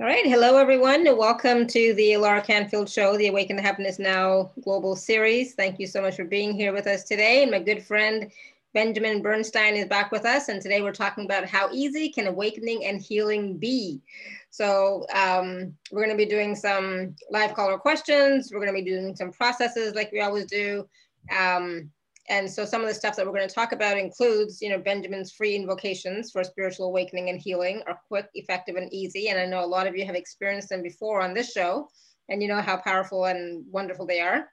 All right. Hello, everyone. Welcome to the Alara Canfield Show, the Awaken to Happiness Now Global Series. Thank you so much for being here with us today. And my good friend Benjamin Bernstein is back with us. And today we're talking about how easy can awakening and healing be. So um, we're going to be doing some live caller questions. We're going to be doing some processes like we always do. Um, and so some of the stuff that we're going to talk about includes, you know, Benjamin's free invocations for spiritual awakening and healing are quick, effective, and easy. And I know a lot of you have experienced them before on this show, and you know how powerful and wonderful they are.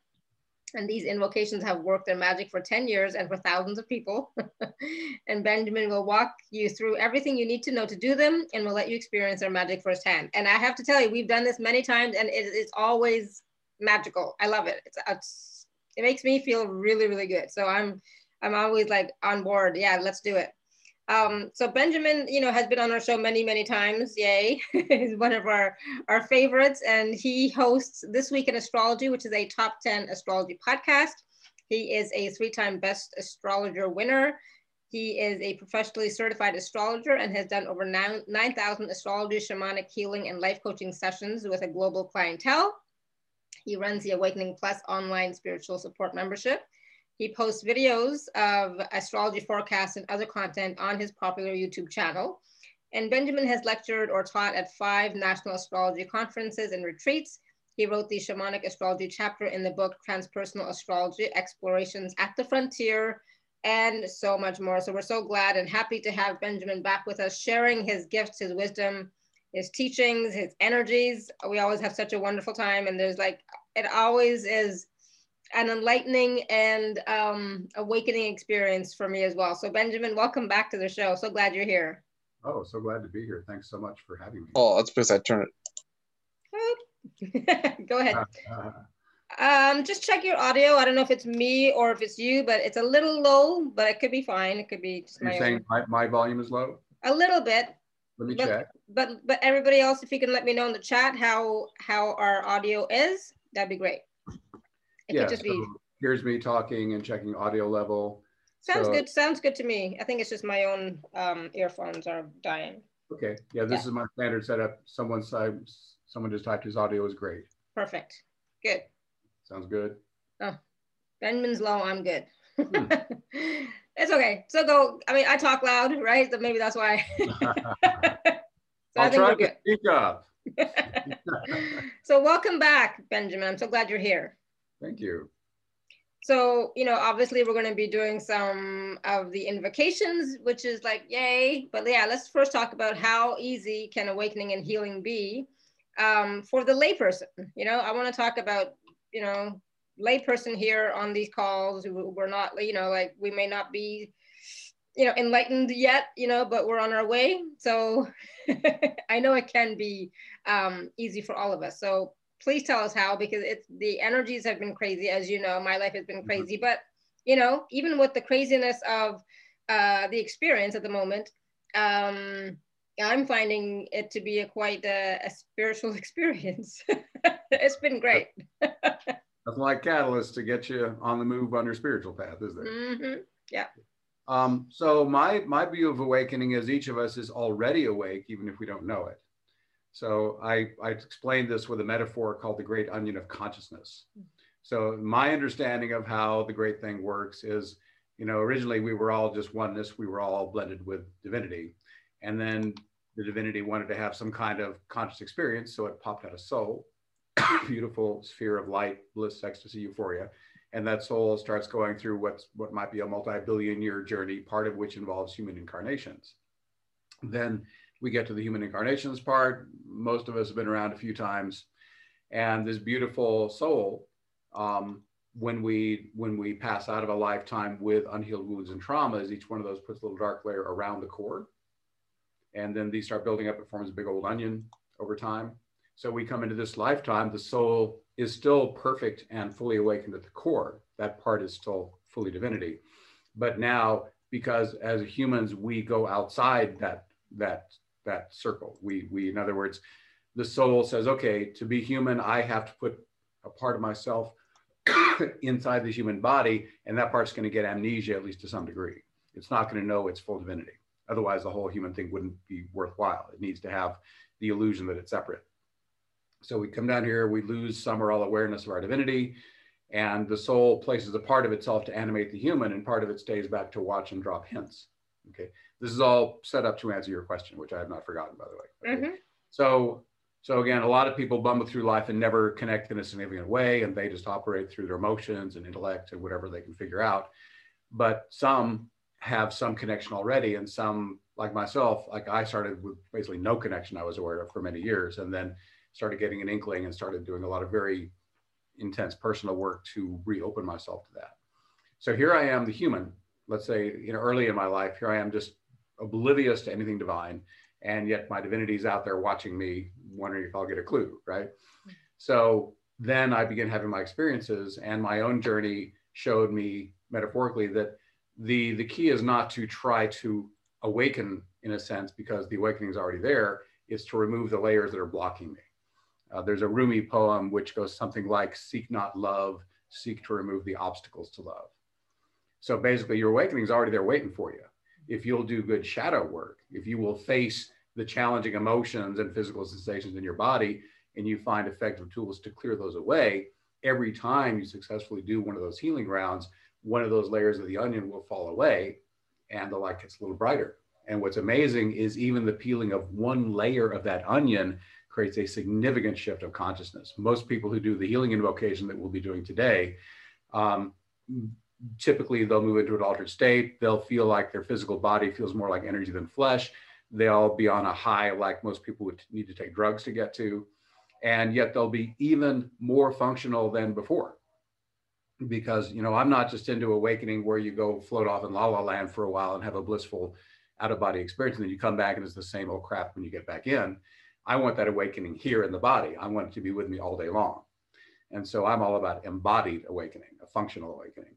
And these invocations have worked their magic for 10 years and for thousands of people. and Benjamin will walk you through everything you need to know to do them and will let you experience their magic firsthand. And I have to tell you, we've done this many times and it, it's always magical. I love it. It's, it's it makes me feel really, really good. So I'm, I'm always like on board. Yeah, let's do it. Um, so Benjamin, you know, has been on our show many, many times. Yay, he's one of our our favorites, and he hosts This Week in Astrology, which is a top ten astrology podcast. He is a three-time Best Astrologer winner. He is a professionally certified astrologer and has done over 9,000 astrology, shamanic healing, and life coaching sessions with a global clientele. He runs the Awakening Plus online spiritual support membership. He posts videos of astrology forecasts and other content on his popular YouTube channel. And Benjamin has lectured or taught at five national astrology conferences and retreats. He wrote the shamanic astrology chapter in the book Transpersonal Astrology Explorations at the Frontier, and so much more. So we're so glad and happy to have Benjamin back with us, sharing his gifts, his wisdom, his teachings, his energies. We always have such a wonderful time. And there's like, it always is an enlightening and um, awakening experience for me as well. So Benjamin, welcome back to the show. So glad you're here. Oh, so glad to be here. Thanks so much for having me. Oh, that's because I turn it. Go ahead. um, just check your audio. I don't know if it's me or if it's you, but it's a little low, but it could be fine. It could be just You're my saying my, my volume is low? A little bit. Let me but, check. But but everybody else, if you can let me know in the chat how how our audio is, that'd be great. It yeah, just so be... here's me talking and checking audio level. Sounds so, good. Sounds good to me. I think it's just my own um, earphones are dying. Okay. Yeah, this yeah. is my standard setup. Someone someone just typed his audio is great. Perfect. Good. Sounds good. Oh, Benjamin's low. I'm good. Hmm. it's okay. So go. I mean, I talk loud, right? So maybe that's why. so I'll try to speak up. so welcome back, Benjamin. I'm so glad you're here. Thank you. So, you know, obviously we're going to be doing some of the invocations, which is like, yay. But yeah, let's first talk about how easy can awakening and healing be um, for the layperson. You know, I want to talk about, you know, layperson here on these calls who we're not, you know, like we may not be, you know, enlightened yet, you know, but we're on our way. So I know it can be um, easy for all of us. So please tell us how, because it's the energies have been crazy, as you know, my life has been mm-hmm. crazy, but you know, even with the craziness of uh, the experience at the moment, um, I'm finding it to be a quite a, a spiritual experience. it's been great. Nothing like catalyst to get you on the move on your spiritual path, is there? Mm-hmm. Yeah. Um, so my my view of awakening is each of us is already awake, even if we don't know it. So I, I explained this with a metaphor called the great onion of consciousness. So my understanding of how the great thing works is, you know, originally we were all just oneness, we were all blended with divinity. And then the divinity wanted to have some kind of conscious experience, so it popped out a soul, beautiful sphere of light, bliss, ecstasy, euphoria. And that soul starts going through what's what might be a multi-billion year journey, part of which involves human incarnations. Then we get to the human incarnations part. Most of us have been around a few times. And this beautiful soul, um, when we when we pass out of a lifetime with unhealed wounds and traumas, each one of those puts a little dark layer around the core. And then these start building up, it forms a big old onion over time. So we come into this lifetime, the soul is still perfect and fully awakened at the core. That part is still fully divinity. But now, because as humans, we go outside that that that circle. We, we, in other words, the soul says, okay, to be human, I have to put a part of myself inside the human body, and that part's going to get amnesia, at least to some degree. It's not going to know its full divinity. Otherwise, the whole human thing wouldn't be worthwhile. It needs to have the illusion that it's separate. So we come down here, we lose some or all awareness of our divinity, and the soul places a part of itself to animate the human, and part of it stays back to watch and drop hints. Okay, this is all set up to answer your question, which I have not forgotten, by the way. Okay? Mm-hmm. So, so again, a lot of people bumble through life and never connect in a significant way, and they just operate through their emotions and intellect and whatever they can figure out. But some have some connection already, and some, like myself, like I started with basically no connection I was aware of for many years, and then started getting an inkling and started doing a lot of very intense personal work to reopen myself to that. So here I am, the human, let's say, you know, early in my life, here I am just oblivious to anything divine. And yet my divinity is out there watching me, wondering if I'll get a clue, right? So then I began having my experiences, and my own journey showed me metaphorically that the, the key is not to try to awaken in a sense, because the awakening is already there, is to remove the layers that are blocking me. Uh, there's a Rumi poem which goes something like, seek not love, seek to remove the obstacles to love. So basically your awakening is already there waiting for you. If you'll do good shadow work, if you will face the challenging emotions and physical sensations in your body, and you find effective tools to clear those away, every time you successfully do one of those healing rounds, one of those layers of the onion will fall away and the light gets a little brighter. And what's amazing is even the peeling of one layer of that onion creates a significant shift of consciousness. Most people who do the healing invocation that we'll be doing today, um, typically they'll move into an altered state. They'll feel like their physical body feels more like energy than flesh. They'll be on a high, like most people would need to take drugs to get to. And yet they'll be even more functional than before. Because, you know, I'm not just into awakening where you go float off in la la land for a while and have a blissful out of body experience. And then you come back and it's the same old crap when you get back in I want that awakening here in the body. I want it to be with me all day long. And so I'm all about embodied awakening, a functional awakening.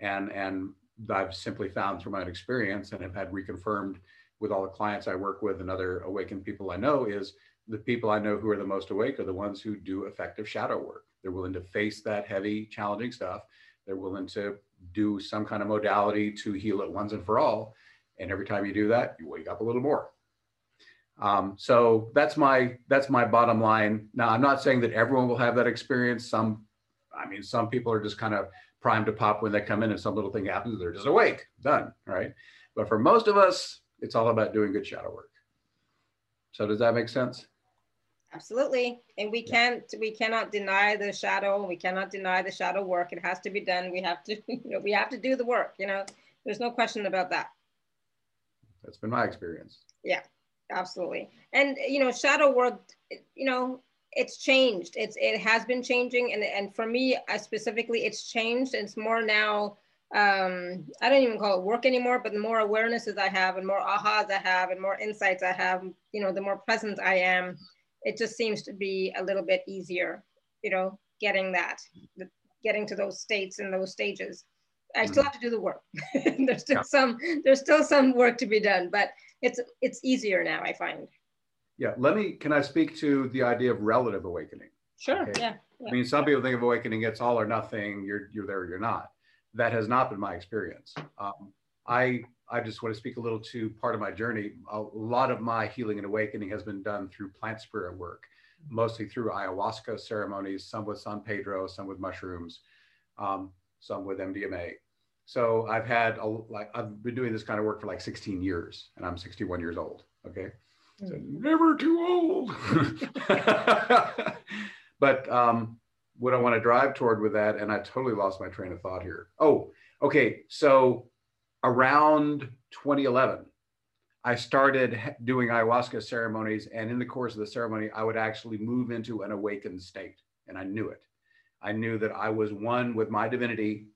And, and I've simply found through my own experience and have had reconfirmed with all the clients I work with and other awakened people I know is the people I know who are the most awake are the ones who do effective shadow work. They're willing to face that heavy, challenging stuff. They're willing to do some kind of modality to heal it once and for all. And every time you do that, you wake up a little more. Um, so that's my that's my bottom line. Now I'm not saying that everyone will have that experience. Some, I mean, some people are just kind of primed to pop when they come in and some little thing happens, they're just awake, done, right? But for most of us, it's all about doing good shadow work. So does that make sense? Absolutely. And we can't we cannot deny the shadow. We cannot deny the shadow work. It has to be done. We have to, you know, we have to do the work, you know. There's no question about that. That's been my experience. Yeah absolutely. And you know shadow work you know it's changed. It's it has been changing. And and for me I specifically it's changed. It's more now um i don't even call it work anymore but the more awarenesses i have and more ahas i have and more insights i have you know the more present i am it just seems to be a little bit easier you know getting that getting to those states and those stages i still mm-hmm. have to do the work. There's still yeah. some there's still some work to be done but it's it's easier now i find. Yeah let me can i speak to the idea of relative awakening? Sure okay? yeah, yeah, i mean some people think of awakening it's all or nothing you're you're there you're not. That has not been my experience. Um, i i just want to speak a little to part of my journey. A lot of my healing and awakening has been done through plant spirit work mostly through ayahuasca ceremonies some with san pedro some with mushrooms um, some with mdma so I've had a, like I've been doing this kind of work for like 16 years, and I'm 61 years old. Okay, so mm. never too old. but um, what I want to drive toward with that, and I totally lost my train of thought here. Oh, okay. So around 2011, I started doing ayahuasca ceremonies, and in the course of the ceremony, I would actually move into an awakened state, and I knew it. I knew that I was one with my divinity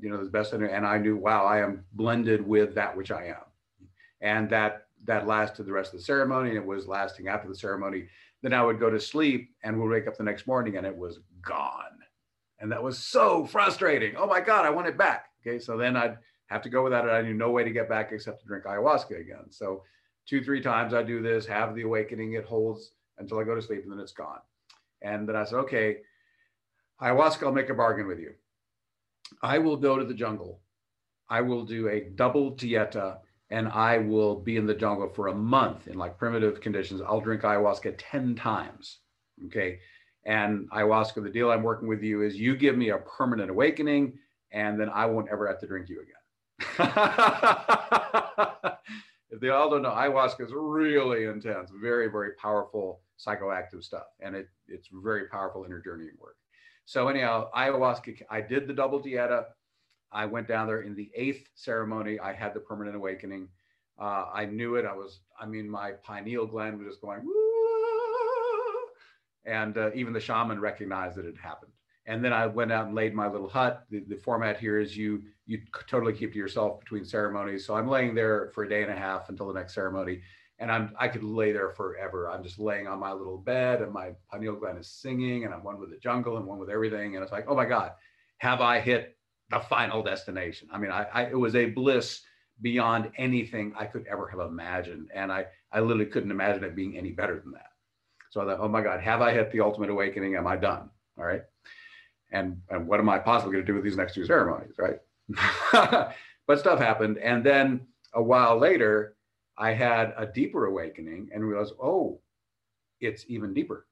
you know, the best and I knew, wow, I am blended with that which I am. And that that lasted the rest of the ceremony and it was lasting after the ceremony. Then I would go to sleep and we'd wake up the next morning and it was gone. And that was so frustrating. Oh my God, I want it back. Okay. So then I'd have to go without it. I knew no way to get back except to drink ayahuasca again. So two, three times I do this, have the awakening, it holds until I go to sleep and then it's gone. And then I said, okay, ayahuasca, I'll make a bargain with you. I will go to the jungle. I will do a double dieta and I will be in the jungle for a month in like primitive conditions. I'll drink ayahuasca 10 times. Okay. And ayahuasca, the deal I'm working with you is you give me a permanent awakening, and then I won't ever have to drink you again. if they all don't know, ayahuasca is really intense, very, very powerful psychoactive stuff. And it, it's very powerful inner journeying work. So anyhow, ayahuasca, I did the double dieta. I went down there in the eighth ceremony. I had the permanent awakening. Uh, I knew it. I was, I mean, my pineal gland was just going, and uh, even the shaman recognized that it happened. And then I went out and laid my little hut. The, the, format here is you you totally keep to yourself between ceremonies. So I'm laying there for a day and a half until the next ceremony, and I'm I could lay there forever. I'm just laying on my little bed, and my pineal gland is singing, and I'm one with the jungle and one with everything. And it's like, oh my God, have I hit the final destination. I mean, I, I, it was a bliss beyond anything I could ever have imagined, and I I literally couldn't imagine it being any better than that. So I thought, oh my God, have I hit the ultimate awakening? Am I done? All right, and and what am I possibly going to do with these next two ceremonies? Right, but stuff happened, and then a while later, I had a deeper awakening and realized, oh, it's even deeper.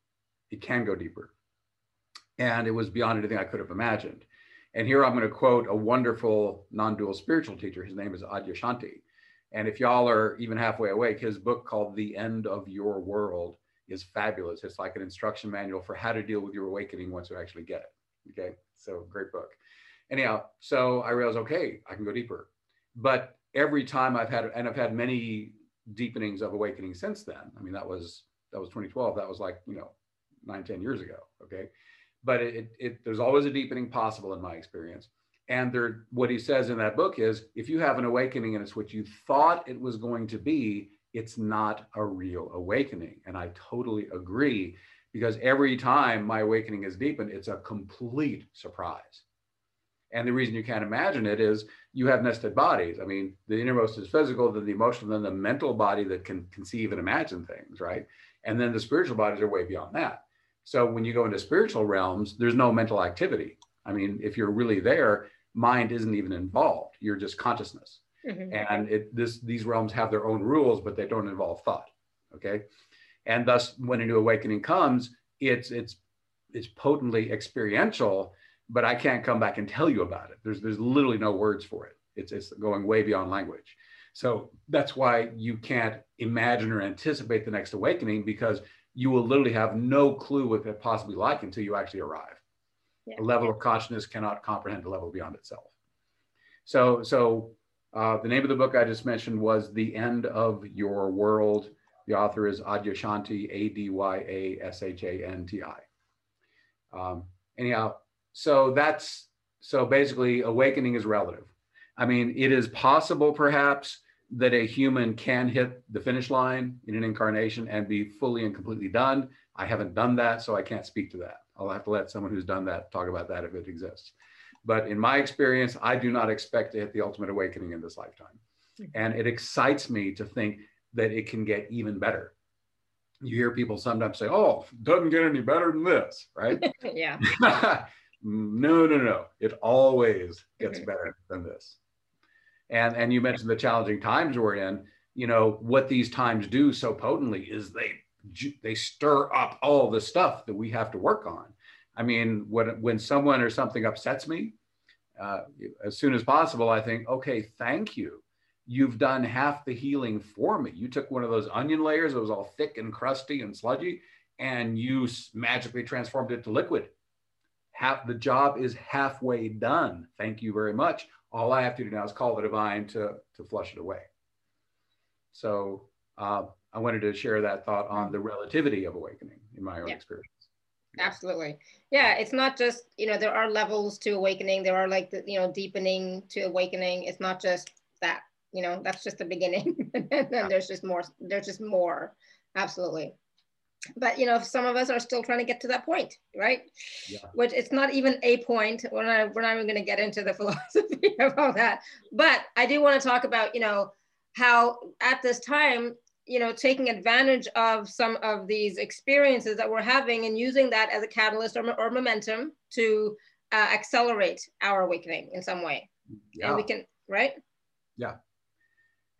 It can go deeper, and it was beyond anything I could have imagined. And here I'm going to quote a wonderful non-dual spiritual teacher. His name is Adyashanti. And if y'all are even halfway awake, his book called The End of Your World is fabulous. It's like an instruction manual for how to deal with your awakening once you actually get it. Okay. So great book. Anyhow, so I realized, okay, I can go deeper. But every time I've had, and I've had many deepenings of awakening since then. I mean, that was, that was 2012. That was like, you know, nine, 10 years ago. Okay but it, it, there's always a deepening possible in my experience. And there, what he says in that book is if you have an awakening and it's what you thought it was going to be, it's not a real awakening. And I totally agree because every time my awakening is deepened, it's a complete surprise. And the reason you can't imagine it is you have nested bodies. I mean, the innermost is physical, then the emotional, then the mental body that can conceive and imagine things, right? And then the spiritual bodies are way beyond that. So when you go into spiritual realms, there's no mental activity. I mean, if you're really there, mind isn't even involved. You're just consciousness. Mm-hmm. And it, this, these realms have their own rules, but they don't involve thought. Okay. And thus, when a new awakening comes, it's, it's, it's potently experiential, but I can't come back and tell you about it. There's, there's literally no words for it. It's, it's going way beyond language. So that's why you can't imagine or anticipate the next awakening because you will literally have no clue what it possibly like until you actually arrive. Yeah. A level of consciousness cannot comprehend a level beyond itself. So, so uh, the name of the book I just mentioned was The End of Your World. The author is Adyashanti, A D Y A S H A N T I. Um, anyhow, so that's so basically awakening is relative. I mean, it is possible perhaps that a human can hit the finish line in an incarnation and be fully and completely done. I haven't done that, so I can't speak to that. I'll have to let someone who's done that talk about that if it exists. But in my experience, I do not expect to hit the ultimate awakening in this lifetime. Hmm. And it excites me to think that it can get even better. You hear people sometimes say, oh, doesn't get any better than this, right? yeah. no, no, no. It always gets better than this. And and you mentioned the challenging times we're in. You know what these times do so potently is they they stir up all the stuff that we have to work on. I mean when when someone or something upsets me uh, as soon as possible i think okay thank you. You've done half the healing for me. You took one of those onion layers that was all thick and crusty and sludgy and you magically transformed it to liquid half the job is halfway done thank you very much all I have to do now is call the divine to, to flush it away. So uh, I wanted to share that thought on the relativity of awakening in my own yeah. experience. Absolutely. Yeah, it's not just, you know, there are levels to awakening. There are like, the, you know, deepening to awakening. It's not just that, you know, that's just the beginning. and then yeah. there's just more, there's just more. Absolutely but you know some of us are still trying to get to that point right? Yeah. which it's not even a point. We're not, we're not even going to get into the philosophy about that. But i do want to talk about you know how at this time you know taking advantage of some of these experiences that we're having and using that as a catalyst or, or momentum to uh, accelerate our awakening in some way. Yeah. and we can right? Yeah.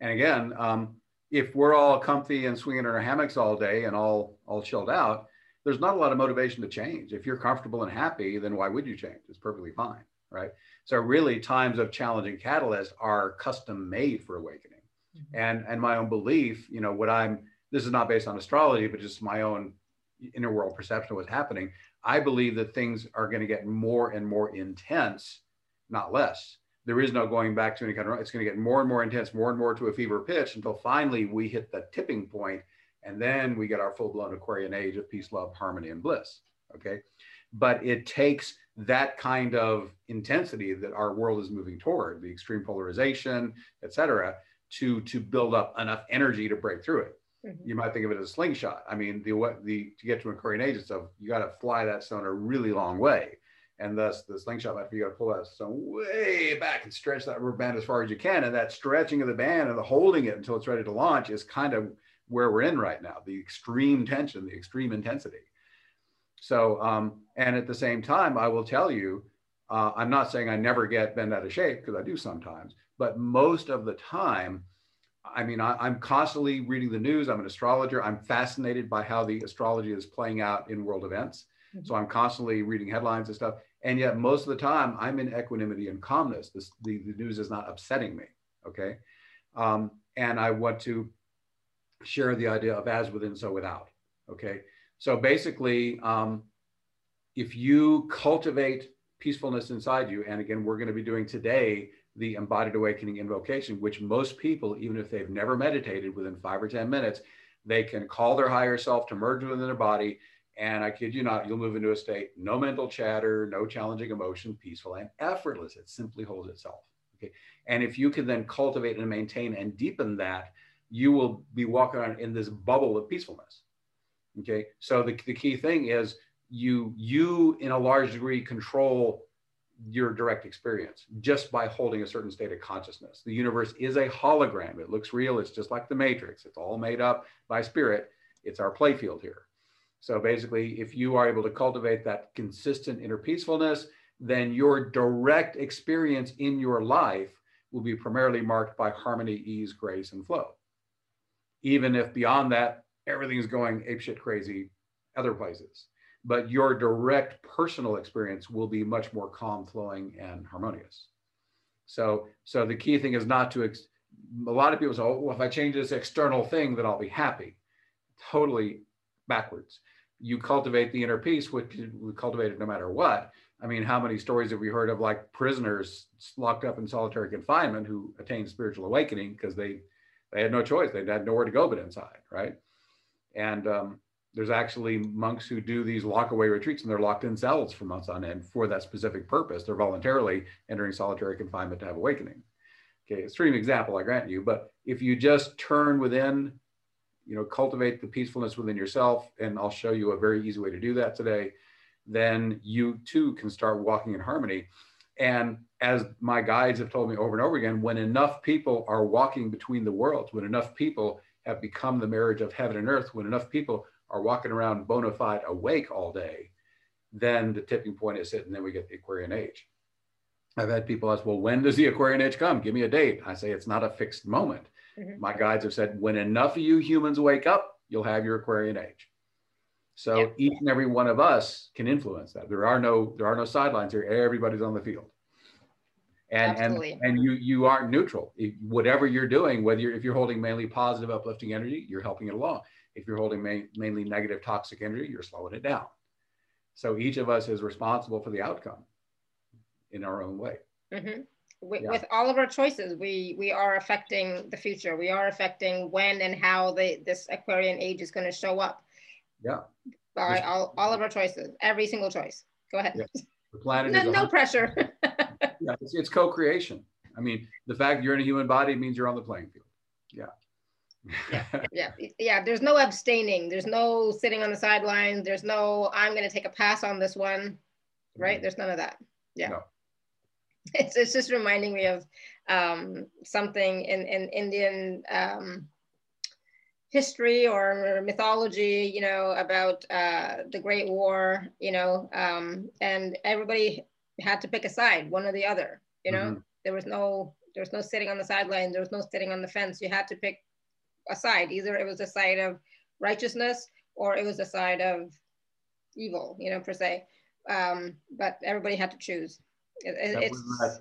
And again, um, if we're all comfy and swinging in our hammocks all day and all all chilled out, there's not a lot of motivation to change. If you're comfortable and happy, then why would you change? It's perfectly fine, right? So really, times of challenging catalyst are custom made for awakening. Mm-hmm. And and my own belief, you know, what I'm this is not based on astrology, but just my own inner world perception of what's happening. I believe that things are going to get more and more intense, not less. There is no going back to any kind of, it's going to get more and more intense, more and more to a fever pitch until finally we hit the tipping point and then we get our full blown Aquarian age of peace, love, harmony, and bliss. Okay. But it takes that kind of intensity that our world is moving toward, the extreme polarization, et cetera, to, to build up enough energy to break through it. Mm-hmm. You might think of it as a slingshot. I mean, the what the to get to an Aquarian age stuff, you got to fly that stone a really long way, and thus the slingshot method, you got to pull that stone way back and stretch that rubber band as far as you can. And that stretching of the band and the holding it until it's ready to launch is kind of where we're in right now. The extreme tension, the extreme intensity. So, um, and at the same time, I will tell you, uh, I'm not saying I never get bent out of shape because I do sometimes, but most of the time I mean, I, am constantly reading the news. I'm an astrologer. I'm fascinated by how the astrology is playing out in world events. Mm-hmm. So I'm constantly reading headlines and stuff. And yet, most of the time, I'm in equanimity and calmness. This, the, the news is not upsetting me. Okay. Um, and I want to share the idea of as within, so without. Okay. So basically, um, if you cultivate peacefulness inside you, and again, we're going to be doing today the embodied awakening invocation, which most people, even if they've never meditated within five or 10 minutes, they can call their higher self to merge within their body. And I kid you not, you'll move into a state, no mental chatter, no challenging emotion, peaceful and effortless. It simply holds itself. Okay. And if you can then cultivate and maintain and deepen that, you will be walking around in this bubble of peacefulness. Okay. So the, the key thing is you, you in a large degree control your direct experience just by holding a certain state of consciousness. The universe is a hologram. It looks real. It's just like the matrix. It's all made up by spirit. It's our playfield here. So basically, if you are able to cultivate that consistent inner peacefulness, then your direct experience in your life will be primarily marked by harmony, ease, grace, and flow. Even if beyond that, everything's going apeshit crazy other places but your direct personal experience will be much more calm, flowing, and harmonious. So, so the key thing is not to. Ex- a lot of people say, "Oh, well, if I change this external thing, then I'll be happy." Totally backwards. You cultivate the inner peace, which we cultivate it no matter what. I mean, how many stories have we heard of like prisoners locked up in solitary confinement who attained spiritual awakening because they they had no choice, they had nowhere to go but inside, right? And um, there's actually monks who do these lockaway retreats and they're locked in cells for months on end for that specific purpose. They're voluntarily entering solitary confinement to have awakening. Okay, extreme example, I grant you, but if you just turn within, you know, cultivate the peacefulness within yourself, and I'll show you a very easy way to do that today, then you too can start walking in harmony. And as my guides have told me over and over again, when enough people are walking between the worlds, when enough people have become the marriage of heaven and earth, when enough people are walking around bona fide awake all day, then the tipping point is hit, and then we get the Aquarian age. I've had people ask, well, when does the Aquarian age come? Give me a date. I say it's not a fixed moment. Mm-hmm. My guides have said, when enough of you humans wake up, you'll have your Aquarian age. So yep. each and every one of us can influence that. There are no there are no sidelines here. Everybody's on the field. And Absolutely. and and you you aren't neutral. If, whatever you're doing, whether you're if you're holding mainly positive, uplifting energy, you're helping it along. If you're holding ma- mainly negative toxic energy, you're slowing it down. So each of us is responsible for the outcome in our own way. Mm-hmm. With, yeah. with, all of our choices, we we are affecting the future. We are affecting when and how the this Aquarian age is going to show up. Yeah. By all, all of our choices, every single choice. Go ahead. Yeah. The planet no, no pressure. yeah, it's, it's co-creation. I mean, the fact you're in a human body means you're on the playing field. Yeah yeah, yeah, yeah. There's no abstaining. There's no sitting on the sidelines. There's no I'm going to take a pass on this one, right? Mm-hmm. There's none of that. Yeah. No. It's it's just reminding me of um, something in in Indian um, history or mythology, you know, about uh, the Great War, you know, um, and everybody had to pick a side, one or the other. You know, mm-hmm. there was no There was no sitting on the sideline. There was no sitting on the fence. You had to pick a side. Either it was a side of righteousness or it was a side of evil, you know, per se. Um, but everybody had to choose. It, it's, wasn't, that,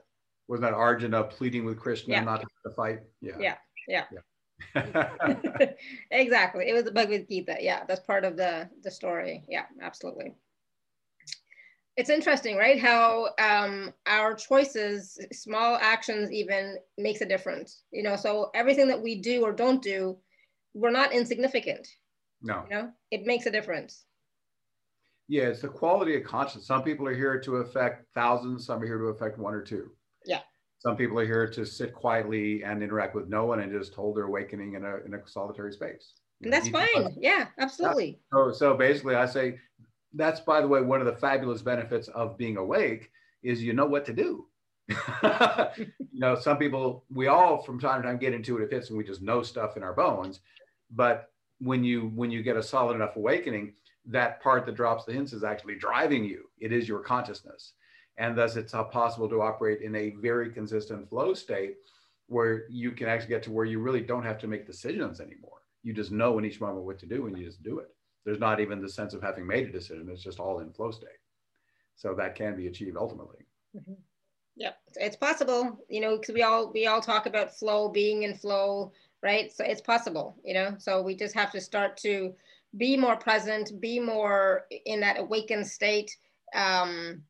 wasn't that Arjuna pleading with Krishna yeah. not to fight? Yeah. Yeah. Yeah. yeah. exactly. It was the Bhagavad Gita. Yeah, that's part of the the story. Yeah, absolutely it's interesting, right? How um, our choices, small actions, even makes a difference. You know, so everything that we do or don't do, we're not insignificant. No. You know, it makes a difference. Yeah, it's the quality of conscience. Some people are here to affect thousands. Some are here to affect one or two. Yeah. Some people are here to sit quietly and interact with no one and just hold their awakening in a in a solitary space. and that's fine. Yeah, absolutely. So, so basically, I say that's by the way one of the fabulous benefits of being awake is you know what to do you know some people we all from time to time get intuitive hits and we just know stuff in our bones but when you when you get a solid enough awakening that part that drops the hints is actually driving you it is your consciousness and thus it's possible to operate in a very consistent flow state where you can actually get to where you really don't have to make decisions anymore you just know in each moment what to do and you just do it there's not even the sense of having made a decision. It's just all in flow state. So that can be achieved ultimately. Mm-hmm. Yeah, it's possible, you know, because we all we all talk about flow, being in flow, right? So it's possible, you know. So we just have to start to be more present, be more in that awakened state, um,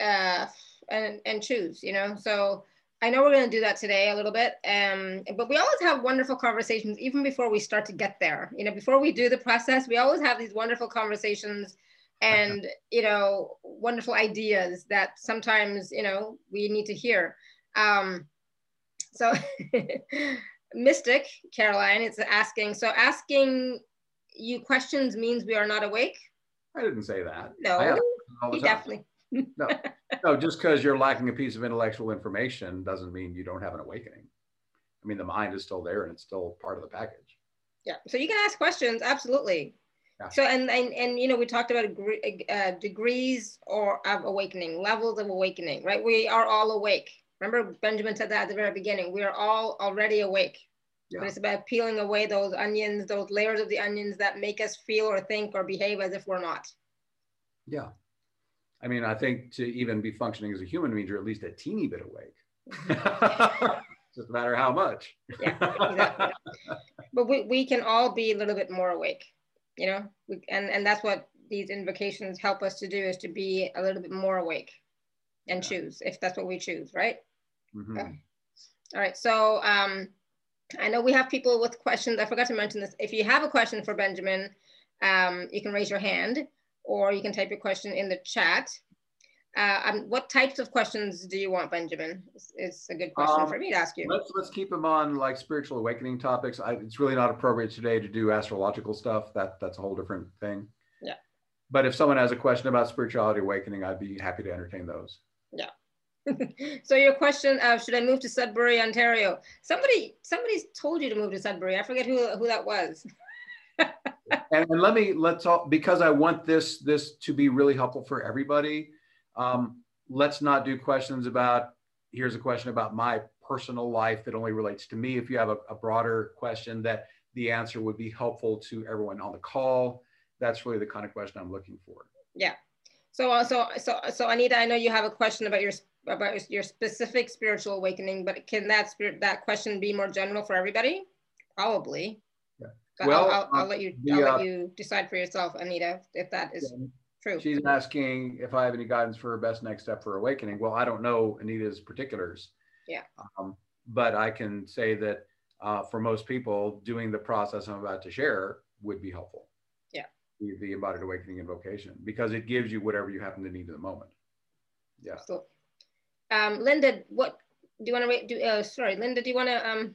uh, and and choose, you know. So I know we're going to do that today a little bit, um, but we always have wonderful conversations even before we start to get there. You know, before we do the process, we always have these wonderful conversations and you know wonderful ideas that sometimes you know we need to hear. Um, so, Mystic Caroline is asking. So, asking you questions means we are not awake. I didn't say that. No, he definitely no, no, just because you're lacking a piece of intellectual information doesn't mean you don't have an awakening. I mean, the mind is still there and it's still part of the package. Yeah. So you can ask questions. Absolutely. Yeah. So, and, and, and, you know, we talked about uh, degrees or of awakening, levels of awakening, right? We are all awake. Remember Benjamin said that at the very beginning, we are all already awake. Yeah. But it's about peeling away those onions, those layers of the onions that make us feel or think or behave as if we're not. Yeah. I mean, I think to even be functioning as a human means you're at least a teeny bit awake. Just a matter how much. yeah, exactly. But we, we can all be a little bit more awake, you know, we, and, and that's what these invocations help us to do is to be a little bit more awake and yeah. choose if that's what we choose, right? Mm-hmm. Okay. All right. So um, I know we have people with questions. I forgot to mention this. If you have a question for Benjamin, um, you can raise your hand or you can type your question in the chat. Uh, um, what types of questions do you want, Benjamin? It's, it's a good question um, for me to ask you. Let's let's keep them on like spiritual awakening topics. I, it's really not appropriate today to do astrological stuff. That that's a whole different thing. Yeah. But if someone has a question about spirituality awakening, I'd be happy to entertain those. Yeah. So your question of should I move to Sudbury, Ontario? Somebody somebody's told you to move to Sudbury. I forget who who that was. and, let me let's all because I want this this to be really helpful for everybody. Um, let's not do questions about here's a question about my personal life that only relates to me. If you have a, a broader question that the answer would be helpful to everyone on the call, that's really the kind of question I'm looking for. Yeah. So, uh, so, so, so Anita, I know you have a question about your about your specific spiritual awakening, but can that spirit that question be more general for everybody? Probably. But well, I'll, I'll, I'll, let you. The, I'll let uh, you decide for yourself, Anita, if that is yeah, true. She's asking if I have any guidance for her best next step for awakening. Well, I don't know Anita's particulars. Yeah. Um, but I can say that uh, for most people, doing the process I'm about to share would be helpful. Yeah. The, the embodied awakening invocation because it gives you whatever you happen to need in the moment. Yeah. So, um, Linda, what do you want to do? Uh, sorry, Linda, do you want to um,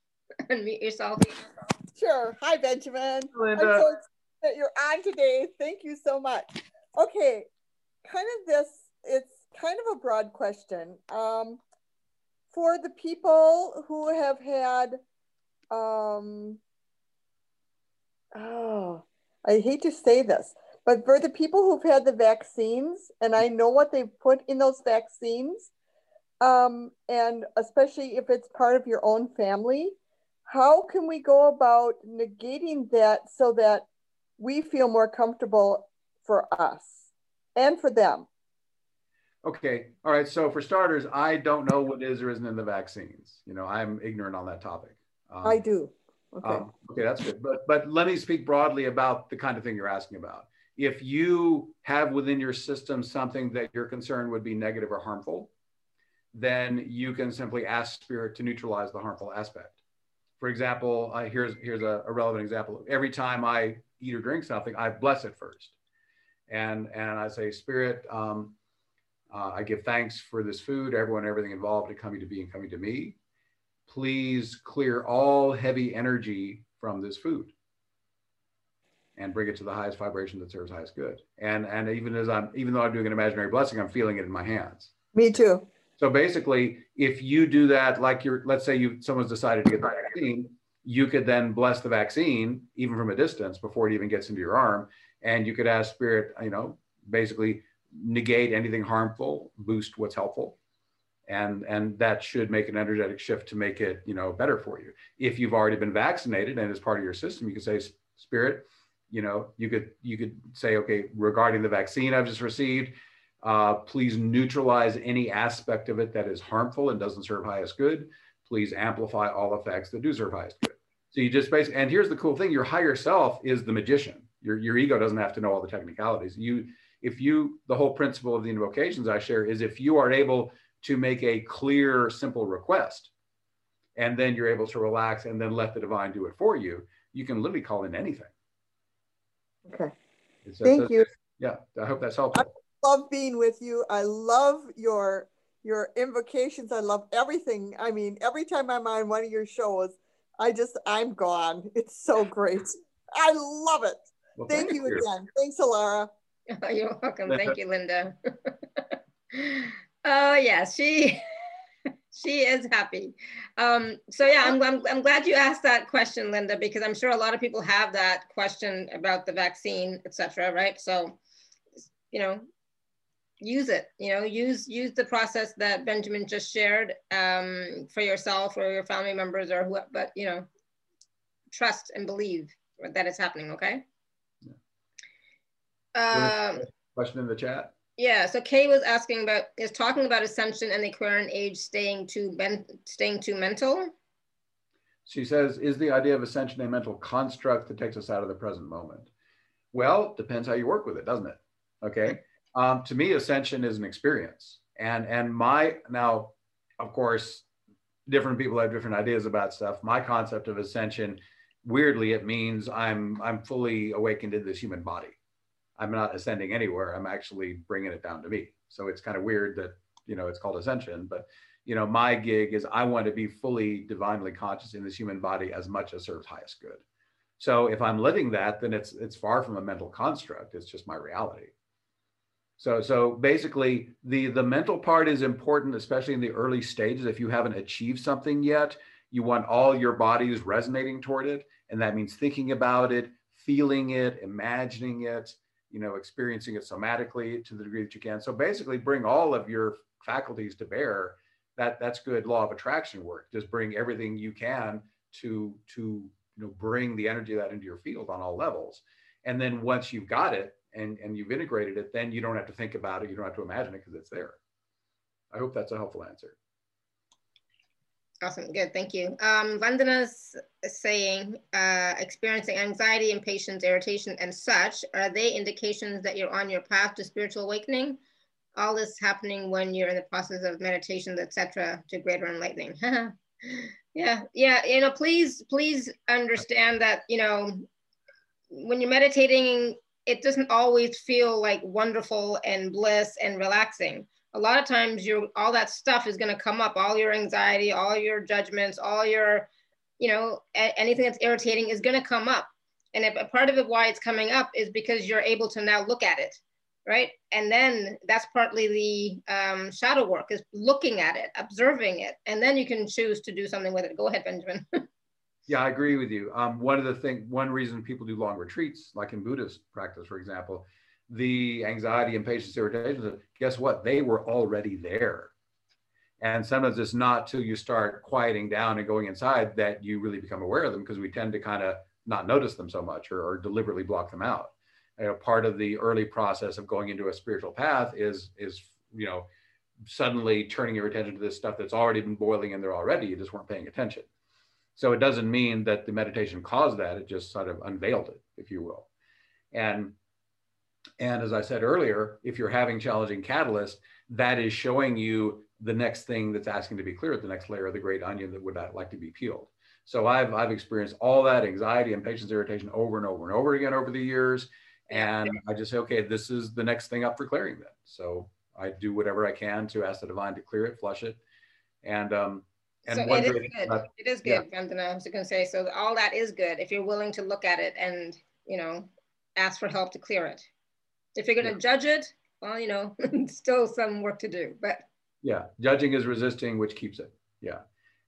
unmute yourself? Sure. Hi, Benjamin. Linda. I'm so that you're on today. Thank you so much. Okay, kind of this, it's kind of a broad question. Um, for the people who have had, um, oh, I hate to say this, but for the people who've had the vaccines, and I know what they've put in those vaccines, um, and especially if it's part of your own family, how can we go about negating that so that we feel more comfortable for us and for them? Okay. All right. So for starters, I don't know what is or isn't in the vaccines. You know, I'm ignorant on that topic. Um, I do. Okay. Um, okay, that's good. But but let me speak broadly about the kind of thing you're asking about. If you have within your system something that you're concerned would be negative or harmful, then you can simply ask spirit to neutralize the harmful aspect. For example, uh, here's here's a, a relevant example. Every time I eat or drink something, I bless it first, and and I say, Spirit, um, uh, I give thanks for this food, everyone, everything involved in coming to be and coming to me. Please clear all heavy energy from this food and bring it to the highest vibration that serves highest good. And and even as I'm even though I'm doing an imaginary blessing, I'm feeling it in my hands. Me too. So basically, if you do that, like you're, let's say you someone's decided to get the vaccine, you could then bless the vaccine even from a distance before it even gets into your arm, and you could ask spirit, you know, basically negate anything harmful, boost what's helpful, and and that should make an energetic shift to make it you know better for you. If you've already been vaccinated and it's part of your system, you can say, spirit, you know, you could you could say, okay, regarding the vaccine I've just received uh, please neutralize any aspect of it that is harmful and doesn't serve highest good. Please amplify all effects that do serve highest good. So you just basically, and here's the cool thing: your higher self is the magician. Your your ego doesn't have to know all the technicalities. You, if you, the whole principle of the invocations I share is if you are able to make a clear, simple request, and then you're able to relax and then let the divine do it for you, you can literally call in anything. Okay. Thank you. Yeah, I hope that's helpful I love being with you. I love your your invocations. I love everything. I mean, every time I'm on one of your shows, I just I'm gone. It's so great. I love it. Well, thank, thank you, you again. Thanks, Alara. Oh, you're welcome. Thank you, Linda. oh yeah, she she is happy. Um, so yeah, I'm, I'm, I'm glad you asked that question, Linda, because I'm sure a lot of people have that question about the vaccine, etc. Right? So, you know, use it you know use use the process that benjamin just shared um, for yourself or your family members or who but you know trust and believe that it's happening okay yeah. um, question in the chat yeah so kay was asking about is talking about ascension and the current age staying too ben, staying too mental she says is the idea of ascension a mental construct that takes us out of the present moment well depends how you work with it doesn't it okay um, to me, ascension is an experience. And and my now, of course, different people have different ideas about stuff. My concept of ascension, weirdly, it means I'm I'm fully awakened in this human body. I'm not ascending anywhere. I'm actually bringing it down to me. So it's kind of weird that you know it's called ascension, but you know my gig is I want to be fully divinely conscious in this human body as much as serves highest good. So if I'm living that, then it's it's far from a mental construct. It's just my reality. So, so basically, the the mental part is important, especially in the early stages. If you haven't achieved something yet, you want all your bodies resonating toward it, and that means thinking about it, feeling it, imagining it, you know, experiencing it somatically to the degree that you can. So basically, bring all of your faculties to bear. That that's good law of attraction work. Just bring everything you can to to you know bring the energy that into your field on all levels. And then once you've got it, and, and you've integrated it, then you don't have to think about it. You don't have to imagine it because it's there. I hope that's a helpful answer. Awesome, good, thank you. Um, Vandana's saying, uh, experiencing anxiety, impatience, irritation, and such, are they indications that you're on your path to spiritual awakening? All this happening when you're in the process of meditations, etc., to greater enlightening. yeah, yeah, you know, please, please understand that, you know, when you're meditating, it doesn't always feel like wonderful and bliss and relaxing. A lot of times you all that stuff is going to come up, all your anxiety, all your judgments, all your, you know, anything that's irritating is going to come up. And a part of it why it's coming up is because you're able to now look at it, right? And then that's partly the um, shadow work is looking at it, observing it, and then you can choose to do something with it. Go ahead, Benjamin. Yeah, I agree with you. Um, one of the thing, one reason people do long retreats, like in Buddhist practice, for example, the anxiety, and impatience, irritation. Guess what? They were already there, And sometimes it's not till you start quieting down and going inside that you really become aware of them because we tend to kind of not notice them so much or, or deliberately block them out. You know, part of the early process of going into a spiritual path is is you know suddenly turning your attention to this stuff that's already been boiling in there already. You just weren't paying attention. So it doesn't mean that the meditation caused that. It just sort of unveiled it, if you will. And and as I said earlier, if you're having challenging catalyst, that is showing you the next thing that's asking to be cleared, the next layer of the great onion that would like to be peeled. So I've, I've experienced all that anxiety and patient's irritation over and over and over again over the years. And I just say, okay, this is the next thing up for clearing then. So I do whatever I can to ask the divine to clear it, flush it. And, um, and so it is good. It is good, yeah. I was going to say, so all that is good if you're willing to look at it and, you know, ask for help to clear it. If you're going to yeah. judge it, well, you know, still some work to do, but. Yeah, judging is resisting, which keeps it. Yeah.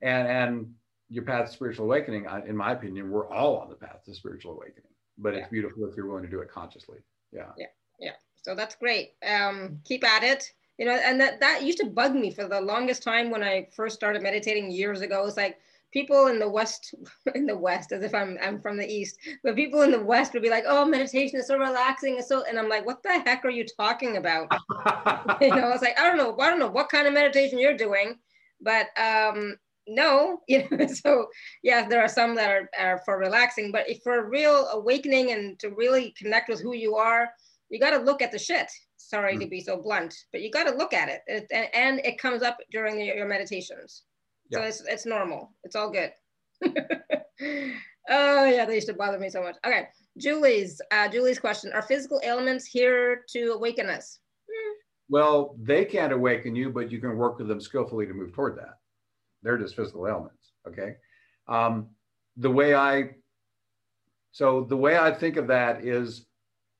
And, and your path to spiritual awakening, in my opinion, we're all on the path to spiritual awakening, but yeah. it's beautiful if you're willing to do it consciously. Yeah. Yeah. Yeah. So that's great. Um, keep at it. You know, and that, that used to bug me for the longest time when I first started meditating years ago. It's like, people in the west in the west as if i'm i'm from the east but people in the west would be like oh meditation is so relaxing and so and i'm like what the heck are you talking about? You know i was like i don't know i don't know what kind of meditation you're doing but um no you know so yeah there are some that are, are for relaxing but if for a real awakening and to really connect with who you are you got to look at the shit. Sorry mm. to be so blunt but you got to look at it, it and, and, it comes up during your meditations so it's, it's normal. It's all good. oh yeah, they used to bother me so much. Okay, Julie's uh, Julie's question: Are physical ailments here to awaken us? Well, they can't awaken you, but you can work with them skillfully to move toward that. They're just physical ailments. Okay. Um, the way I, so the way I think of that is,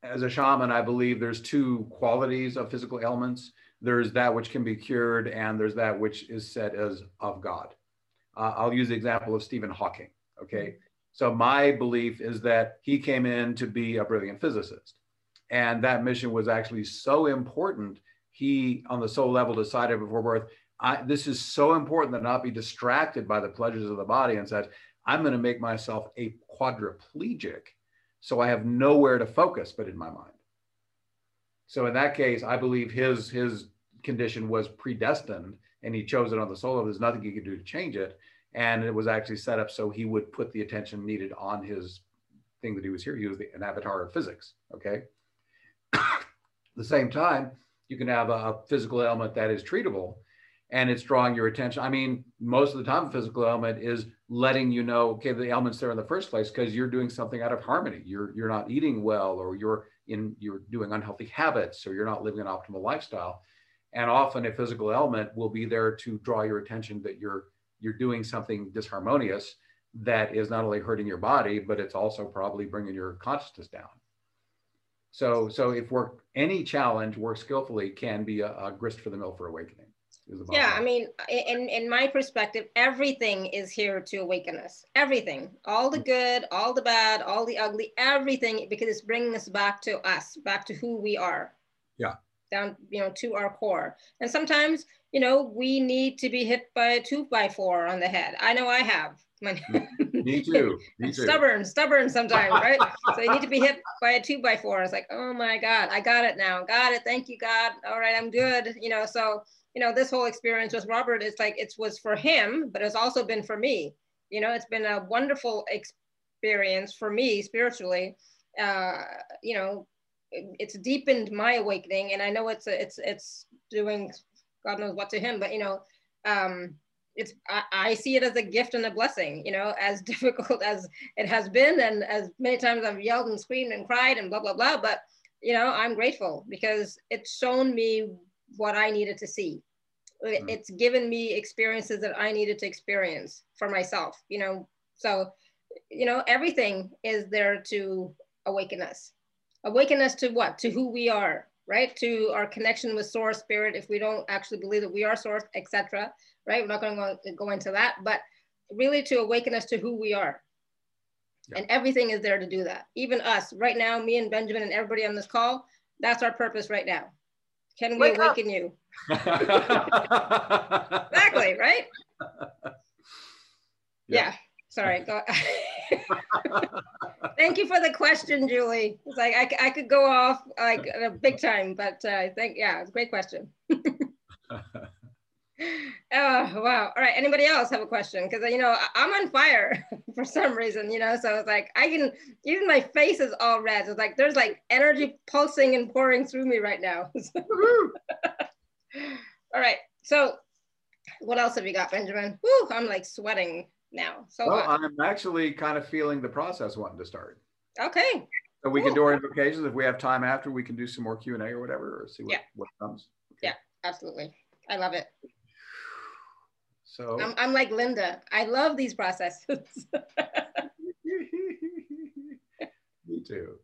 as a shaman, I believe there's two qualities of physical ailments there's that which can be cured, and there's that which is said as of God. Uh, I'll use the example of Stephen Hawking. Okay. So my belief is that he came in to be a brilliant physicist. And that mission was actually so important. He, on the soul level, decided before birth, I, this is so important that not be distracted by the pleasures of the body and said, I'm going to make myself a quadriplegic so I have nowhere to focus but in my mind. So in that case, I believe his his condition was predestined and he chose it on the level. There's nothing he could do to change it. And it was actually set up so he would put the attention needed on his thing that he was here. He was the, an avatar of physics. Okay. The same time, you can have a physical element that is treatable and it's drawing your attention. I mean, most of the time, a physical element is letting you know, okay, the element's there in the first place because you're doing something out of harmony. You're you're not eating well, or you're in you're doing unhealthy habits, or you're not living an optimal lifestyle. And often a physical element will be there to draw your attention that you're you're doing something disharmonious that is not only hurting your body, but it's also probably bringing your consciousness down. So, so if work any challenge work skillfully can be a, a grist for the mill for awakening. Yeah, I mean, in in my perspective, everything is here to awaken us. Everything, all the mm. good, all the bad, all the ugly, everything, because it's bringing us back to us, back to who we are. Yeah down, you know, to our core. And sometimes, you know, we need to be hit by a two by four on the head. I know I have. Me too. Me too. Stubborn, stubborn sometimes, right? so you need to be hit by a two by four. It's like, oh my God, I got it now. Got it. Thank you, God. All right, I'm good. You know, so you know, this whole experience with Robert, it's like it was for him, but it's also been for me. You know, it's been a wonderful experience for me spiritually. Uh, you know, it's deepened my awakening and i know it's it's it's doing god knows what to him but you know um it's I, I, see it as a gift and a blessing you know as difficult as it has been and as many times i've yelled and screamed and cried and blah blah blah but you know i'm grateful because it's shown me what i needed to see. Mm-hmm. it's given me experiences that i needed to experience for myself you know. So you know everything is there to awaken us awaken us to what? To who we are, right? To our connection with source spirit, if we don't actually believe that we are source, etc. Right? We're not going to go into that, but really to awaken us to who we are. Yeah. And everything is there to do that. Even us right now, me and Benjamin and everybody on this call, that's our purpose right now. Can we Wake awaken up. you? exactly, right? Yeah. yeah. Sorry. Go, Thank you for the question, Julie. It's like I, I could go off like a big time, but uh, I think, yeah, it's a great question. oh wow all right anybody else have a question because you know i'm on fire for some reason you know so it's like i can even my face is all red it's like there's like energy pulsing and pouring through me right now all right so what else have you got benjamin Woo, i'm like sweating now so well, i'm actually kind of feeling the process wanting to start okay so we cool. can do our invocations if we have time after we can do some more q&a or whatever or see what, yeah. what comes okay. yeah absolutely i love it so I'm, I'm like Linda. I love these processes. Me too.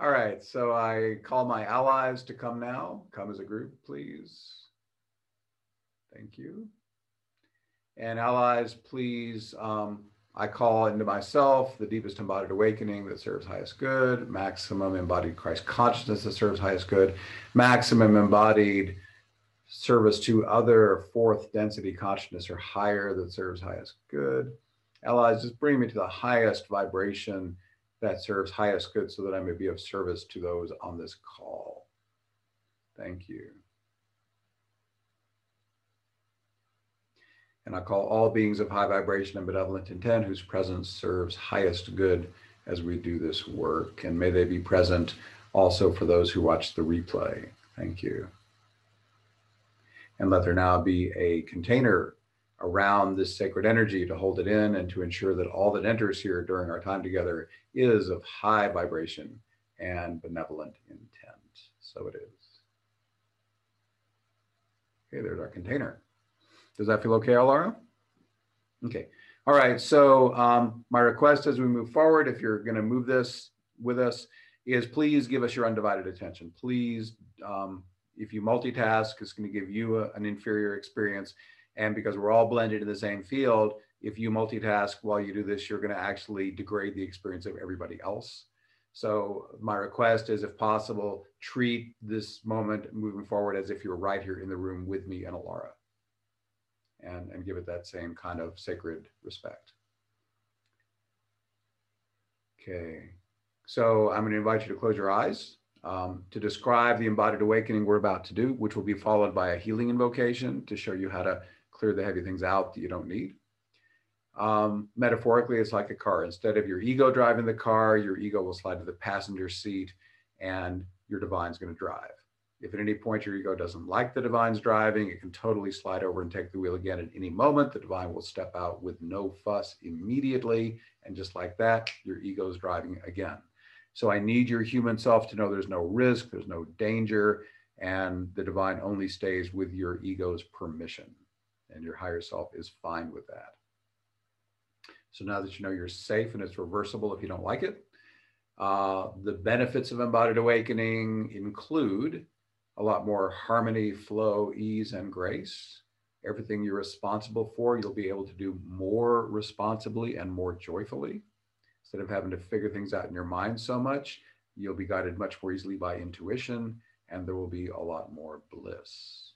All right, so I call my allies to come now. Come as a group, please. Thank you. And allies, please, um, I call into myself the deepest embodied awakening that serves highest good, maximum embodied Christ consciousness that serves highest good, maximum embodied service to other fourth density consciousness or higher that serves highest good. Allies, just bring me to the highest vibration that serves highest good so that I may be of service to those on this call. Thank you. And I call all beings of high vibration and benevolent intent whose presence serves highest good as we do this work. And may they be present also for those who watch the replay. Thank you and let there now be a container around this sacred energy to hold it in and to ensure that all that enters here during our time together is of high vibration and benevolent intent. So it is. Okay, there's our container. Does that feel okay, Alara? Okay. All right. So um, my request as we move forward, if you're going to move this with us, is please give us your undivided attention. Please um, if you multitask, it's going to give you a, an inferior experience. And because we're all blended in the same field, if you multitask while you do this, you're going to actually degrade the experience of everybody else. So my request is, if possible, treat this moment moving forward as if you're right here in the room with me and Alara, and, and give it that same kind of sacred respect. Okay, so I'm going to invite you to close your eyes um, to describe the embodied awakening we're about to do, which will be followed by a healing invocation to show you how to clear the heavy things out that you don't need. Um, metaphorically, it's like a car. Instead of your ego driving the car, your ego will slide to the passenger seat and your divine's going to drive. If at any point your ego doesn't like the divine's driving, it can totally slide over and take the wheel again at any moment. The divine will step out with no fuss immediately. And just like that, your ego is driving again. So I need your human self to know there's no risk, there's no danger, and the divine only stays with your ego's permission. And your higher self is fine with that. So now that you know you're safe and it's reversible if you don't like it, uh, the benefits of embodied awakening include a lot more harmony, flow, ease, and grace. Everything you're responsible for, you'll be able to do more responsibly and more joyfully. Instead of having to figure things out in your mind so much, you'll be guided much more easily by intuition, and there will be a lot more bliss.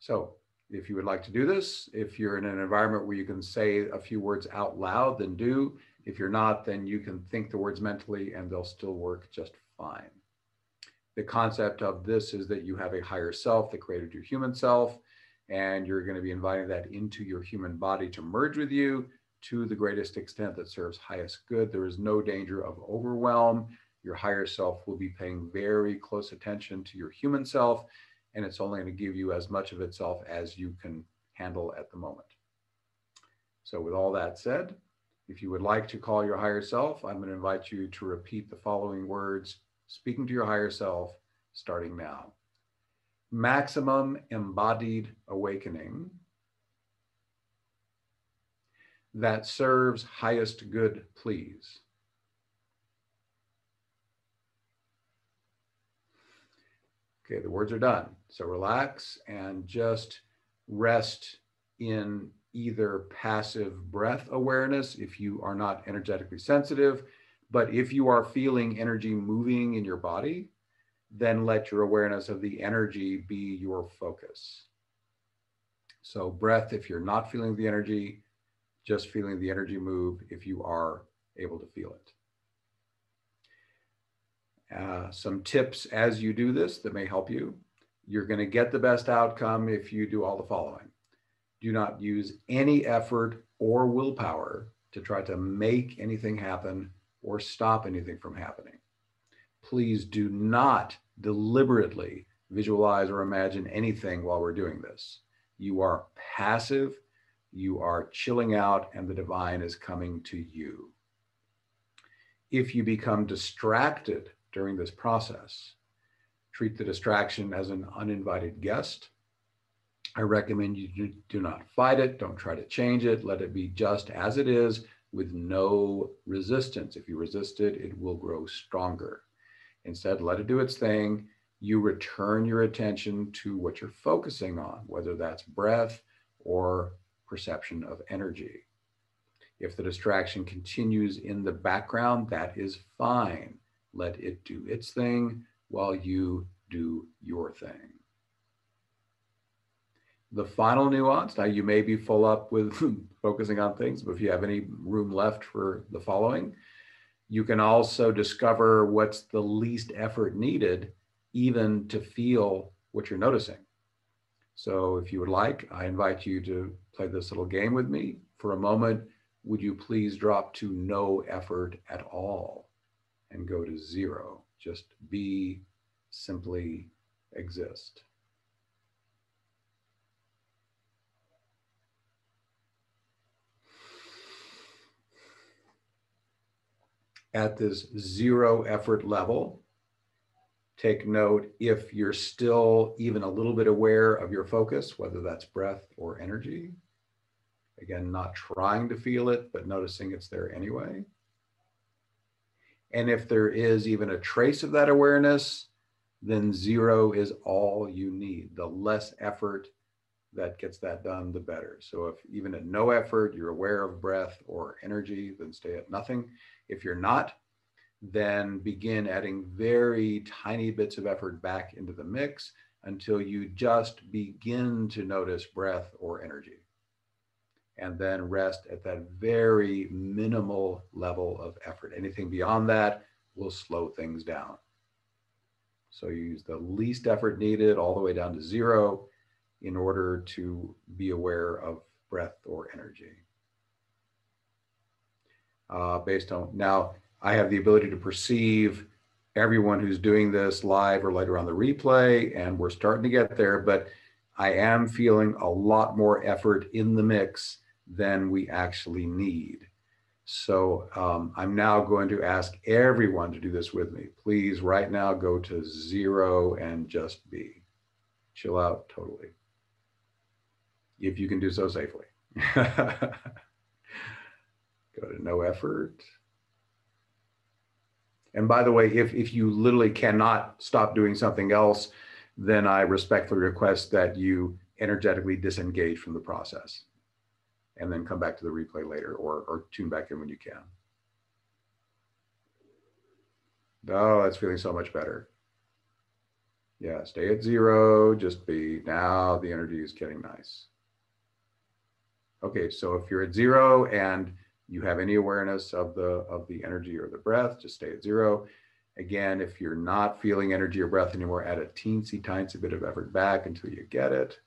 So, if you would like to do this, if you're in an environment where you can say a few words out loud, then do. If you're not, then you can think the words mentally and they'll still work just fine. The concept of this is that you have a higher self that created your human self, and you're going to be inviting that into your human body to merge with you to the greatest extent that serves highest good. There is no danger of overwhelm. Your higher self will be paying very close attention to your human self, and it's only going to give you as much of itself as you can handle at the moment. So, with all that said, if you would like to call your higher self, I'm going to invite you to repeat the following words, speaking to your higher self, starting now. Maximum embodied awakening that serves highest good, please. Okay, the words are done. So relax and just rest in either passive breath awareness if you are not energetically sensitive. But if you are feeling energy moving in your body, then let your awareness of the energy be your focus. So, breath, if you're not feeling the energy, just feeling the energy move if you are able to feel it. Uh, some tips as you do this that may help you. You're going to get the best outcome if you do all the following. Do not use any effort or willpower to try to make anything happen or stop anything from happening. Please do not deliberately visualize or imagine anything while we're doing this. You are passive, you are chilling out, and the divine is coming to you. If you become distracted during this process, treat the distraction as an uninvited guest. I recommend you do not fight it, don't try to change it, let it be just as it is with no resistance. If you resist it, it will grow stronger. Instead, let it do its thing. You return your attention to what you're focusing on, whether that's breath or perception of energy. If the distraction continues in the background, that is fine. Let it do its thing while you do your thing. The final nuance now, you may be full up with focusing on things, but if you have any room left for the following, you can also discover what's the least effort needed, even to feel what you're noticing. So, if you would like, I invite you to play this little game with me. For a moment, would you please drop to no effort at all and go to zero? Just be, simply exist. At this zero effort level. Take note if you're still even a little bit aware of your focus, whether that's breath or energy. Again, not trying to feel it, but noticing it's there anyway. And if there is even a trace of that awareness, then zero is all you need. The less effort that gets that done, the better. So if even at no effort, you're aware of breath or energy, then stay at nothing. If you're not, then begin adding very tiny bits of effort back into the mix until you just begin to notice breath or energy. And then rest at that very minimal level of effort. Anything beyond that will slow things down. So you use the least effort needed all the way down to zero in order to be aware of breath or energy uh, based on now I have the ability to perceive everyone who's doing this live or later on the replay, and we're starting to get there, but I am feeling a lot more effort in the mix than we actually need. So um, I'm now going to ask everyone to do this with me. Please, right now, go to zero and just be. Chill out totally. If you can do so safely. Go to no effort. And by the way, if, if you literally cannot stop doing something else, then I respectfully request that you energetically disengage from the process and then come back to the replay later or, or tune back in when you can. Oh, that's feeling so much better. Yeah, stay at zero, just be. Now the energy is getting nice. Okay, so if you're at zero and you have any awareness of the of the energy or the breath, just stay at zero. Again, if you're not feeling energy or breath anymore, add a teensy tiny bit of effort back until you get it.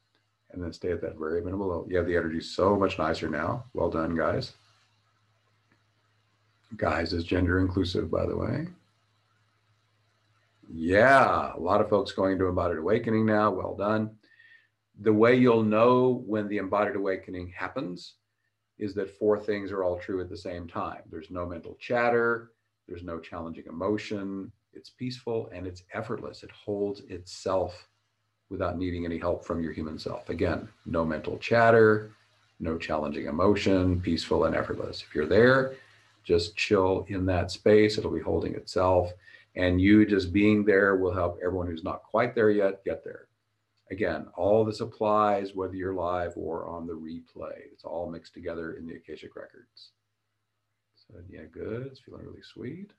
And then stay at that very minimal level. Yeah, the energy so much nicer now. Well done, guys. Guys is gender inclusive, by the way. Yeah, a lot of folks going to embodied awakening now. Well done. The way you'll know when the embodied awakening happens is that four things are all true at the same time. There's no mental chatter, there's no challenging emotion, it's peaceful and it's effortless. It holds itself without needing any help from your human self. Again, no mental chatter, no challenging emotion, peaceful and effortless. If you're there, just chill in that space, it'll be holding itself. And you just being there will help everyone who's not quite there yet get there. Again, all this applies whether you're live or on the replay. It's all mixed together in the Akashic Records. So yeah, good. It's feeling really sweet.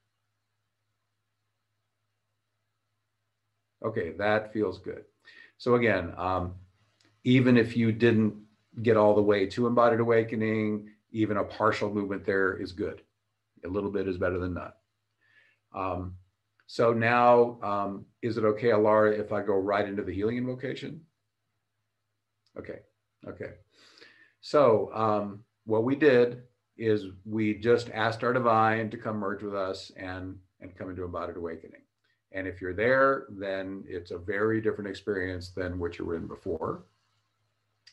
Okay, that feels good. So again, um, even if you didn't get all the way to embodied awakening, even a partial movement there is good. A little bit is better than none. Um, so now, um, is it okay, Alara, if I go right into the healing invocation? Okay, okay. So um, what we did is we just asked our divine to come merge with us and, and come into embodied awakening. And if you're there, then it's a very different experience than what you were in before.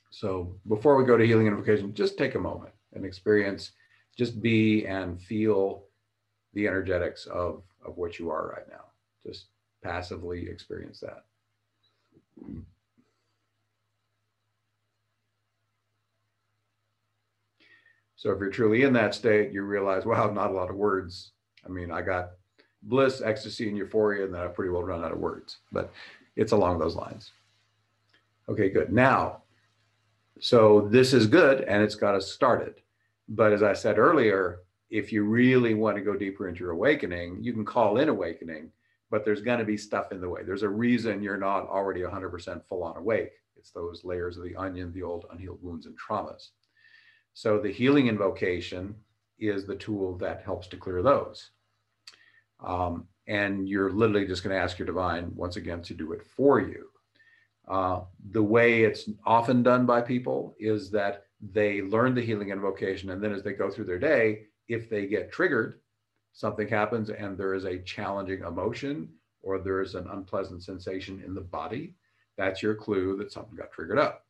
So before we go to healing invocation, just take a moment and experience, just be and feel the energetics of, of what you are right now. Just passively experience that. So if you're truly in that state, you realize, wow, not a lot of words. I mean, I got bliss, ecstasy, and euphoria, and then I've pretty well run out of words, but it's along those lines. Okay, good. Now, so this is good and it's got us started. But as I said earlier, if you really want to go deeper into your awakening, you can call in awakening, but there's going to be stuff in the way. There's a reason you're not already 100% full on awake. It's those layers of the onion, the old unhealed wounds and traumas. So the healing invocation is the tool that helps to clear those. Um, and you're literally just going to ask your divine once again to do it for you. Uh, the way it's often done by people is that they learn the healing invocation, and then as they go through their day, if they get triggered, something happens and there is a challenging emotion or there is an unpleasant sensation in the body, that's your clue that something got triggered up.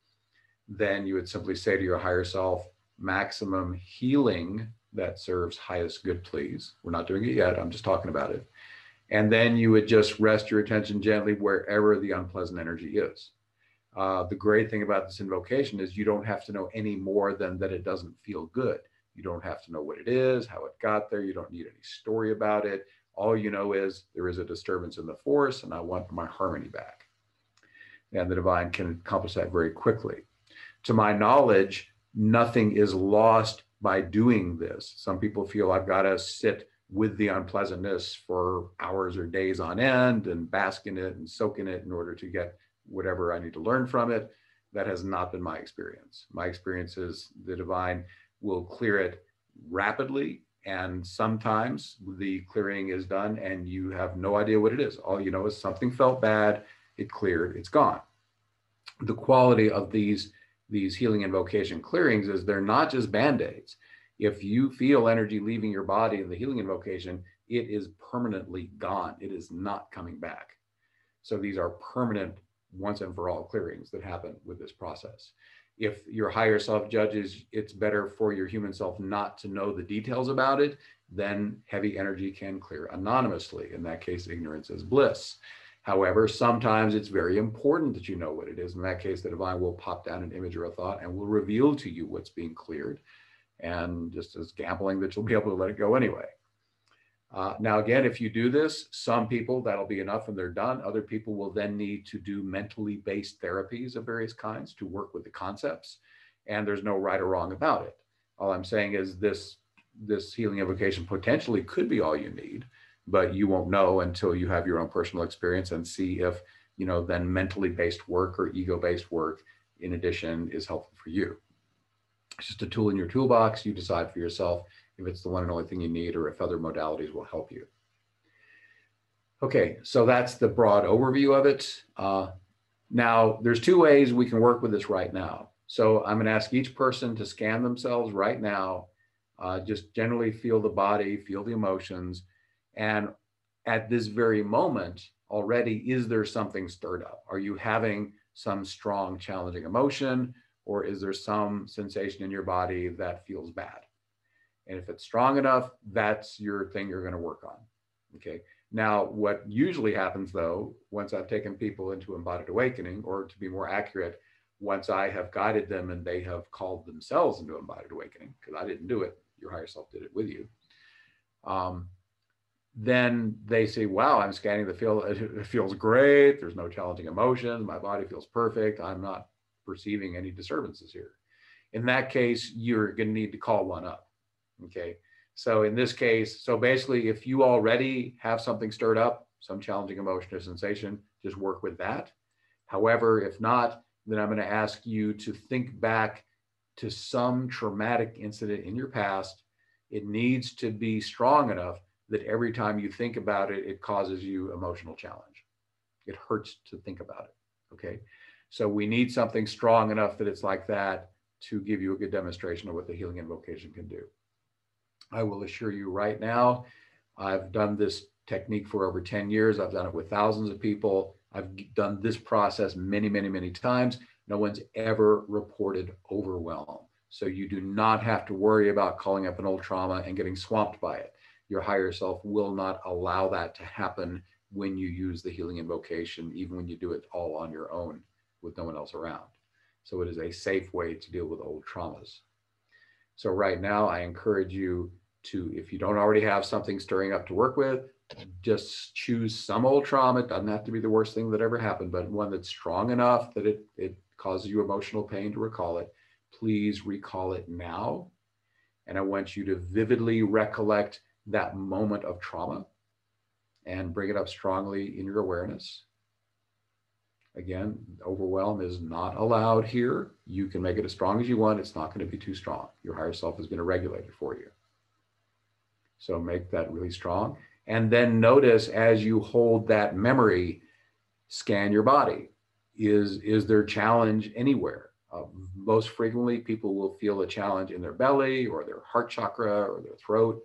Then you would simply say to your higher self, maximum healing that serves highest good, please. We're not doing it yet. I'm just talking about it. And then you would just rest your attention gently wherever the unpleasant energy is. Uh, the great thing about this invocation is you don't have to know any more than that it doesn't feel good. You don't have to know what it is, how it got there. You don't need any story about it. All you know is there is a disturbance in the force and I want my harmony back. And the divine can accomplish that very quickly. To my knowledge, nothing is lost by doing this. Some people feel I've got to sit with the unpleasantness for hours or days on end and bask in it and soak in it in order to get whatever I need to learn from it. That has not been my experience. My experience is the divine will clear it rapidly. And sometimes the clearing is done and you have no idea what it is. All you know is something felt bad, it cleared, it's gone. The quality of these, these healing invocation clearings is they're not just band aids if you feel energy leaving your body in the healing invocation, it is permanently gone. It is not coming back. So these are permanent, once and for all clearings that happen with this process. If your higher self judges it's better for your human self not to know the details about it, then heavy energy can clear anonymously. In that case, ignorance is bliss. However, sometimes it's very important that you know what it is. In that case, the divine will pop down an image or a thought and will reveal to you what's being cleared and just as gambling that you'll be able to let it go anyway. Uh, now, again, if you do this, some people that'll be enough and they're done. Other people will then need to do mentally based therapies of various kinds to work with the concepts. And there's no right or wrong about it. All I'm saying is this this healing invocation potentially could be all you need, but you won't know until you have your own personal experience and see if you know then mentally based work or ego based work in addition is helpful for you. It's just a tool in your toolbox. You decide for yourself if it's the one and only thing you need or if other modalities will help you. Okay, so that's the broad overview of it. Uh, now, there's two ways we can work with this right now. So I'm to ask each person to scan themselves right now. Uh, just generally feel the body, feel the emotions. And at this very moment, already, is there something stirred up? Are you having some strong, challenging emotion? or is there some sensation in your body that feels bad? And if it's strong enough, that's your thing you're going to work on. Okay. Now, what usually happens though, once I've taken people into embodied awakening, or to be more accurate, once I have guided them and they have called themselves into embodied awakening, because I didn't do it, your higher self did it with you. Um, then they say, wow, I'm scanning the field. It feels great. There's no challenging emotions. My body feels perfect. I'm not perceiving any disturbances here. In that case, you're going to need to call one up. Okay. So in this case, so basically, if you already have something stirred up, some challenging emotion or sensation, just work with that. However, if not, then I'm going to ask you to think back to some traumatic incident in your past. It needs to be strong enough that every time you think about it, it causes you emotional challenge. It hurts to think about it. Okay. So we need something strong enough that it's like that to give you a good demonstration of what the healing invocation can do. I will assure you right now, I've done this technique for over 10 years. I've done it with thousands of people. I've done this process many, many, many times. No one's ever reported overwhelm. So you do not have to worry about calling up an old trauma and getting swamped by it. Your higher self will not allow that to happen when you use the healing invocation, even when you do it all on your own with no one else around. So it is a safe way to deal with old traumas. So right now, I encourage you to, if you don't already have something stirring up to work with, just choose some old trauma. It doesn't have to be the worst thing that ever happened, but one that's strong enough that it, it causes you emotional pain to recall it. Please recall it now. And I want you to vividly recollect that moment of trauma and bring it up strongly in your awareness. Again, overwhelm is not allowed here. You can make it as strong as you want. It's not going to be too strong. Your higher self is going to regulate it for you. So make that really strong. And then notice as you hold that memory, scan your body. Is, is there challenge anywhere? Uh, most frequently, people will feel a challenge in their belly or their heart chakra or their throat.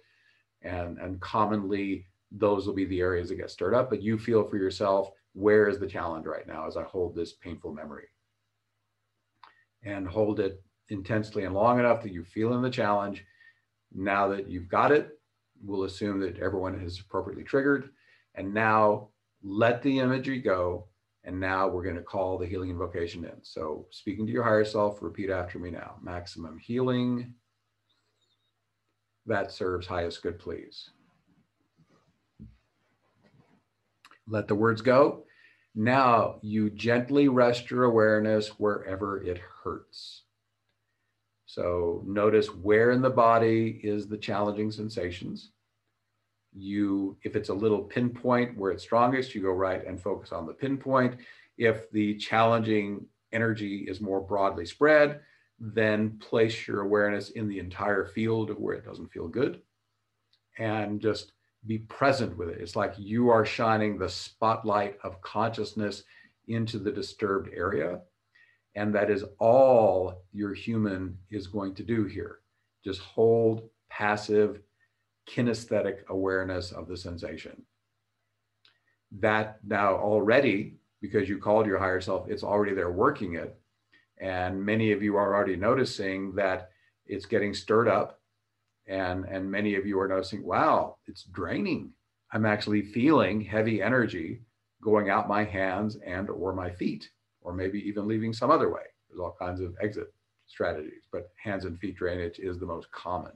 And, and commonly, those will be the areas that get stirred up. But you feel for yourself where is the challenge right now as I hold this painful memory? And hold it intensely and long enough that you feel in the challenge. Now that you've got it, we'll assume that everyone is appropriately triggered. And now let the imagery go. And now we're going to call the healing invocation in. So, speaking to your higher self, repeat after me now maximum healing that serves highest good, please. Let the words go. Now you gently rest your awareness wherever it hurts. So notice where in the body is the challenging sensations. You, if it's a little pinpoint where it's strongest, you go right and focus on the pinpoint. If the challenging energy is more broadly spread, then place your awareness in the entire field of where it doesn't feel good and just be present with it. It's like you are shining the spotlight of consciousness into the disturbed area. And that is all your human is going to do here. Just hold passive kinesthetic awareness of the sensation. That now already, because you called your higher self, it's already there working it. And many of you are already noticing that it's getting stirred up and and many of you are noticing wow it's draining i'm actually feeling heavy energy going out my hands and or my feet or maybe even leaving some other way. There's all kinds of exit strategies but hands and feet drainage is the most common.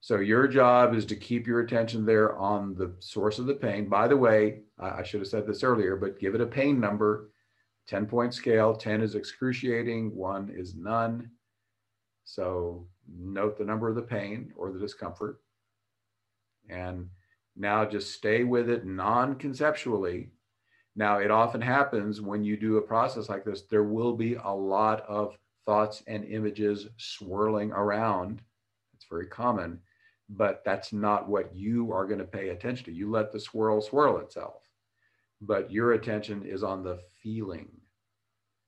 So your job is to keep your attention there on the source of the pain. By the way i should have said this earlier but give it a pain number. 10 point scale 10 is excruciating 1 is none. So note the number of the pain or the discomfort. And now just stay with it non conceptually. Now, it often happens when you do a process like this, there will be a lot of thoughts and images swirling around. It's very common, but that's not what you are going to pay attention to. You let the swirl swirl itself, but your attention is on the feeling.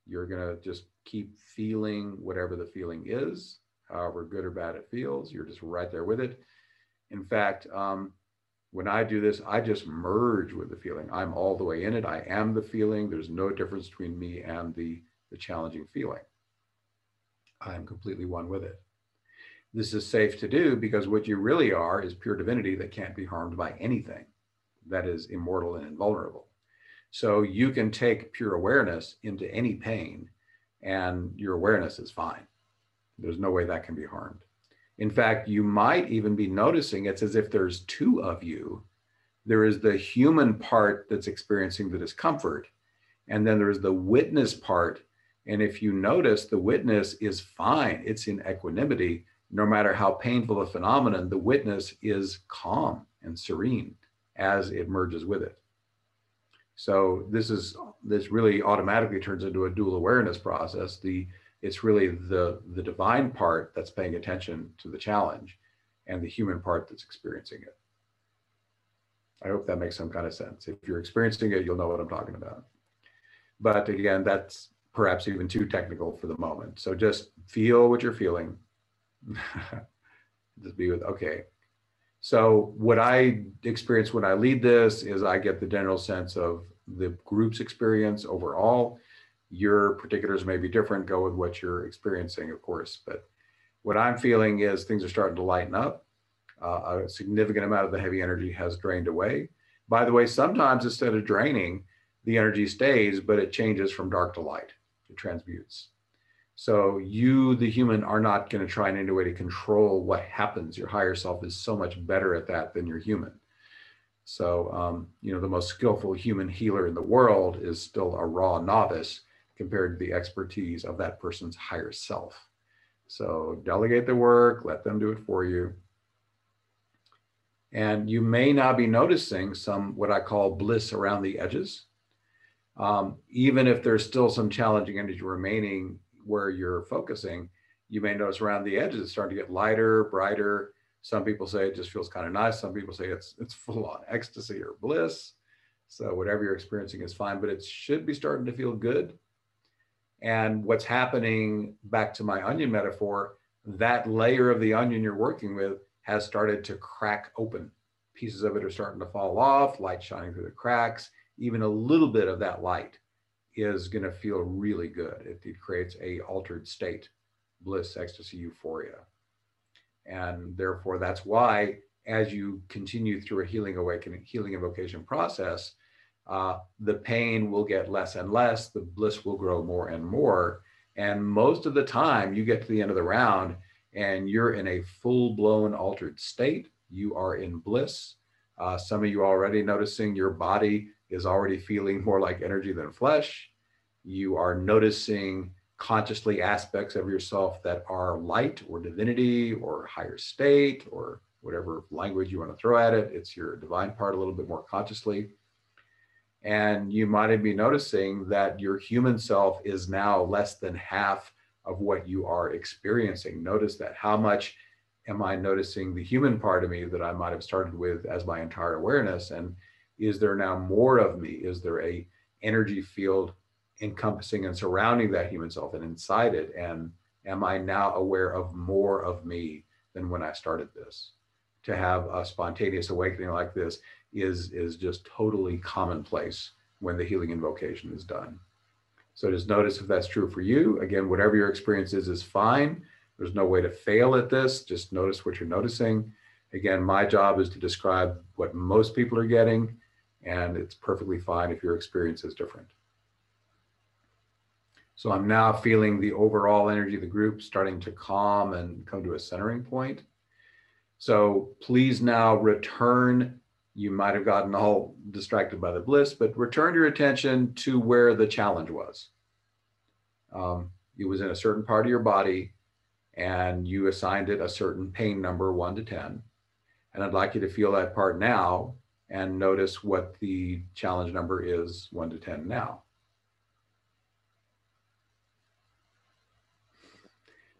You're going to just keep feeling whatever the feeling is however good or bad it feels. You're just right there with it. In fact, um, when I do this, I just merge with the feeling. I'm all the way in it. I am the feeling. There's no difference between me and the, the challenging feeling. I'm completely one with it. This is safe to do because what you really are is pure divinity that can't be harmed by anything that is immortal and invulnerable. So you can take pure awareness into any pain and your awareness is fine. There's no way that can be harmed. In fact, you might even be noticing it's as if there's two of you. There is the human part that's experiencing the discomfort, and then there's the witness part. And if you notice, the witness is fine, it's in equanimity. No matter how painful the phenomenon, the witness is calm and serene as it merges with it. So this is this really automatically turns into a dual awareness process. The it's really the the divine part that's paying attention to the challenge and the human part that's experiencing it. I hope that makes some kind of sense. If you're experiencing it, you'll know what I'm talking about. But again, that's perhaps even too technical for the moment. So just feel what you're feeling. just be with, okay. So what I experience when I lead this is I get the general sense of the group's experience overall. Your particulars may be different, go with what you're experiencing, of course. But what I'm feeling is things are starting to lighten up. Uh, a significant amount of the heavy energy has drained away. By the way, sometimes instead of draining, the energy stays, but it changes from dark to light. It transmutes. So you, the human, are not going to try in any way to control what happens. Your higher self is so much better at that than your human. So, um, you know, the most skillful human healer in the world is still a raw novice compared to the expertise of that person's higher self. So delegate the work, let them do it for you. And you may not be noticing some what I call bliss around the edges. Um, even if there's still some challenging energy remaining where you're focusing, you may notice around the edges it's starting to get lighter, brighter. Some people say it just feels kind of nice. Some people say it's it's full on ecstasy or bliss. So whatever you're experiencing is fine, but it should be starting to feel good. And what's happening back to my onion metaphor, that layer of the onion you're working with has started to crack open. Pieces of it are starting to fall off, light shining through the cracks. Even a little bit of that light is going to feel really good. It, it, creates a altered state, bliss, ecstasy, euphoria. And therefore, that's why as you continue through a healing awakening, healing invocation process, uh, the pain will get less and less, the bliss will grow more and more. And most of the time, you get to the end of the round and you're in a full blown altered state. You are in bliss. Uh, some of you already noticing your body is already feeling more like energy than flesh. You are noticing consciously aspects of yourself that are light or divinity or higher state or whatever language you want to throw at it. It's your divine part a little bit more consciously. And you might be noticing that your human self is now less than half of what you are experiencing. Notice that. How much am I noticing the human part of me that I might have started with as my entire awareness? And is there now more of me? Is there a energy field encompassing and surrounding that human self and inside it? And am I now aware of more of me than when I started this? To have a spontaneous awakening like this is, is just totally commonplace when the healing invocation is done. So just notice if that's true for you. Again, whatever your experience is, is fine. There's no way to fail at this. Just notice what you're noticing. Again, my job is to describe what most people are getting, and it's perfectly fine if your experience is different. So I'm now feeling the overall energy of the group starting to calm and come to a centering point. So please now return you might have gotten all distracted by the bliss, but return your attention to where the challenge was. Um, it was in a certain part of your body, and you assigned it a certain pain number, one to 10. And I'd like you to feel that part now and notice what the challenge number is, one to 10 now.